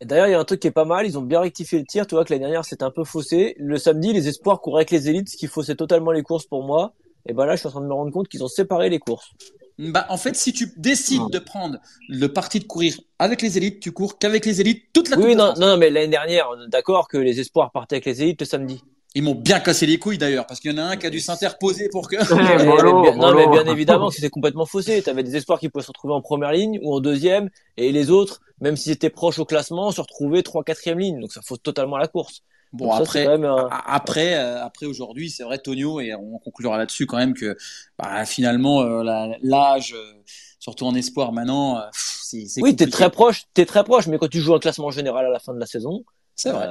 Speaker 3: Et D'ailleurs, il y a un truc qui est pas mal. Ils ont bien rectifié le tir. Tu vois que l'année dernière, c'était un peu faussé. Le samedi, les espoirs couraient avec les élites, ce qui faussait totalement les courses pour moi. Et ben là, je suis en train de me rendre compte qu'ils ont séparé les courses.
Speaker 4: Bah, en fait, si tu décides de prendre le parti de courir avec les élites, tu cours qu'avec les élites toute la
Speaker 3: Oui, non, non, mais l'année dernière, on est d'accord que les espoirs partaient avec les élites le samedi.
Speaker 4: Ils m'ont bien cassé les couilles d'ailleurs, parce qu'il y en a un qui a dû s'interposer pour que.
Speaker 3: Mais- mais bien- non, mais bien évidemment que c'était complètement faussé. Tu avais des espoirs qui pouvaient se retrouver en première ligne ou en deuxième, et les autres, même s'ils étaient proches au classement, se retrouvaient trois, quatrième ligne. Donc ça fausse totalement la course.
Speaker 4: Bon,
Speaker 3: ça,
Speaker 4: après,
Speaker 3: un-
Speaker 4: après, euh, après aujourd'hui, c'est vrai, Tonio, et on conclura là-dessus quand même que bah, finalement, euh, l'âge, euh, surtout en espoir maintenant, euh, c'est
Speaker 3: Oui, t'es très proche, t'es très proche, mais quand tu joues un classement général à la fin de la saison,
Speaker 4: C'est vrai.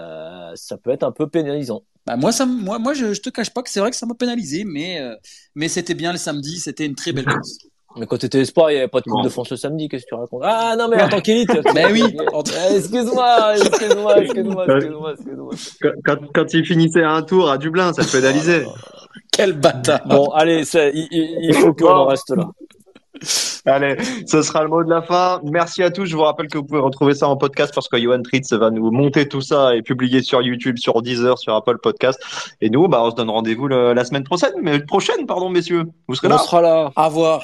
Speaker 3: ça peut être un peu pénalisant.
Speaker 4: Bah, moi, ça, moi, moi, je, je te cache pas que c'est vrai que ça m'a pénalisé, mais, mais c'était bien le samedi, c'était une très belle course.
Speaker 3: Mais quand t'étais espoir, il y avait pas de Coupe de France le samedi, qu'est-ce que tu racontes? Ah non, mais en tant qu'élite.
Speaker 4: Ben oui, *laughs*
Speaker 3: Eh, Excuse-moi, excuse-moi, excuse-moi, excuse-moi, excuse-moi.
Speaker 2: Quand, quand, quand il finissait un tour à Dublin, ça te pénalisait.
Speaker 4: Quel bâtard.
Speaker 3: Bon, allez, il, faut qu'on en reste là. *laughs*
Speaker 2: Allez, ce sera le mot de la fin. Merci à tous. Je vous rappelle que vous pouvez retrouver ça en podcast parce que Johan Tritz va nous monter tout ça et publier sur YouTube, sur Deezer, sur Apple Podcast. Et nous, bah, on se donne rendez-vous la semaine prochaine, mais prochaine, pardon, messieurs. Vous serez
Speaker 3: On
Speaker 2: là.
Speaker 3: sera là.
Speaker 4: À voir.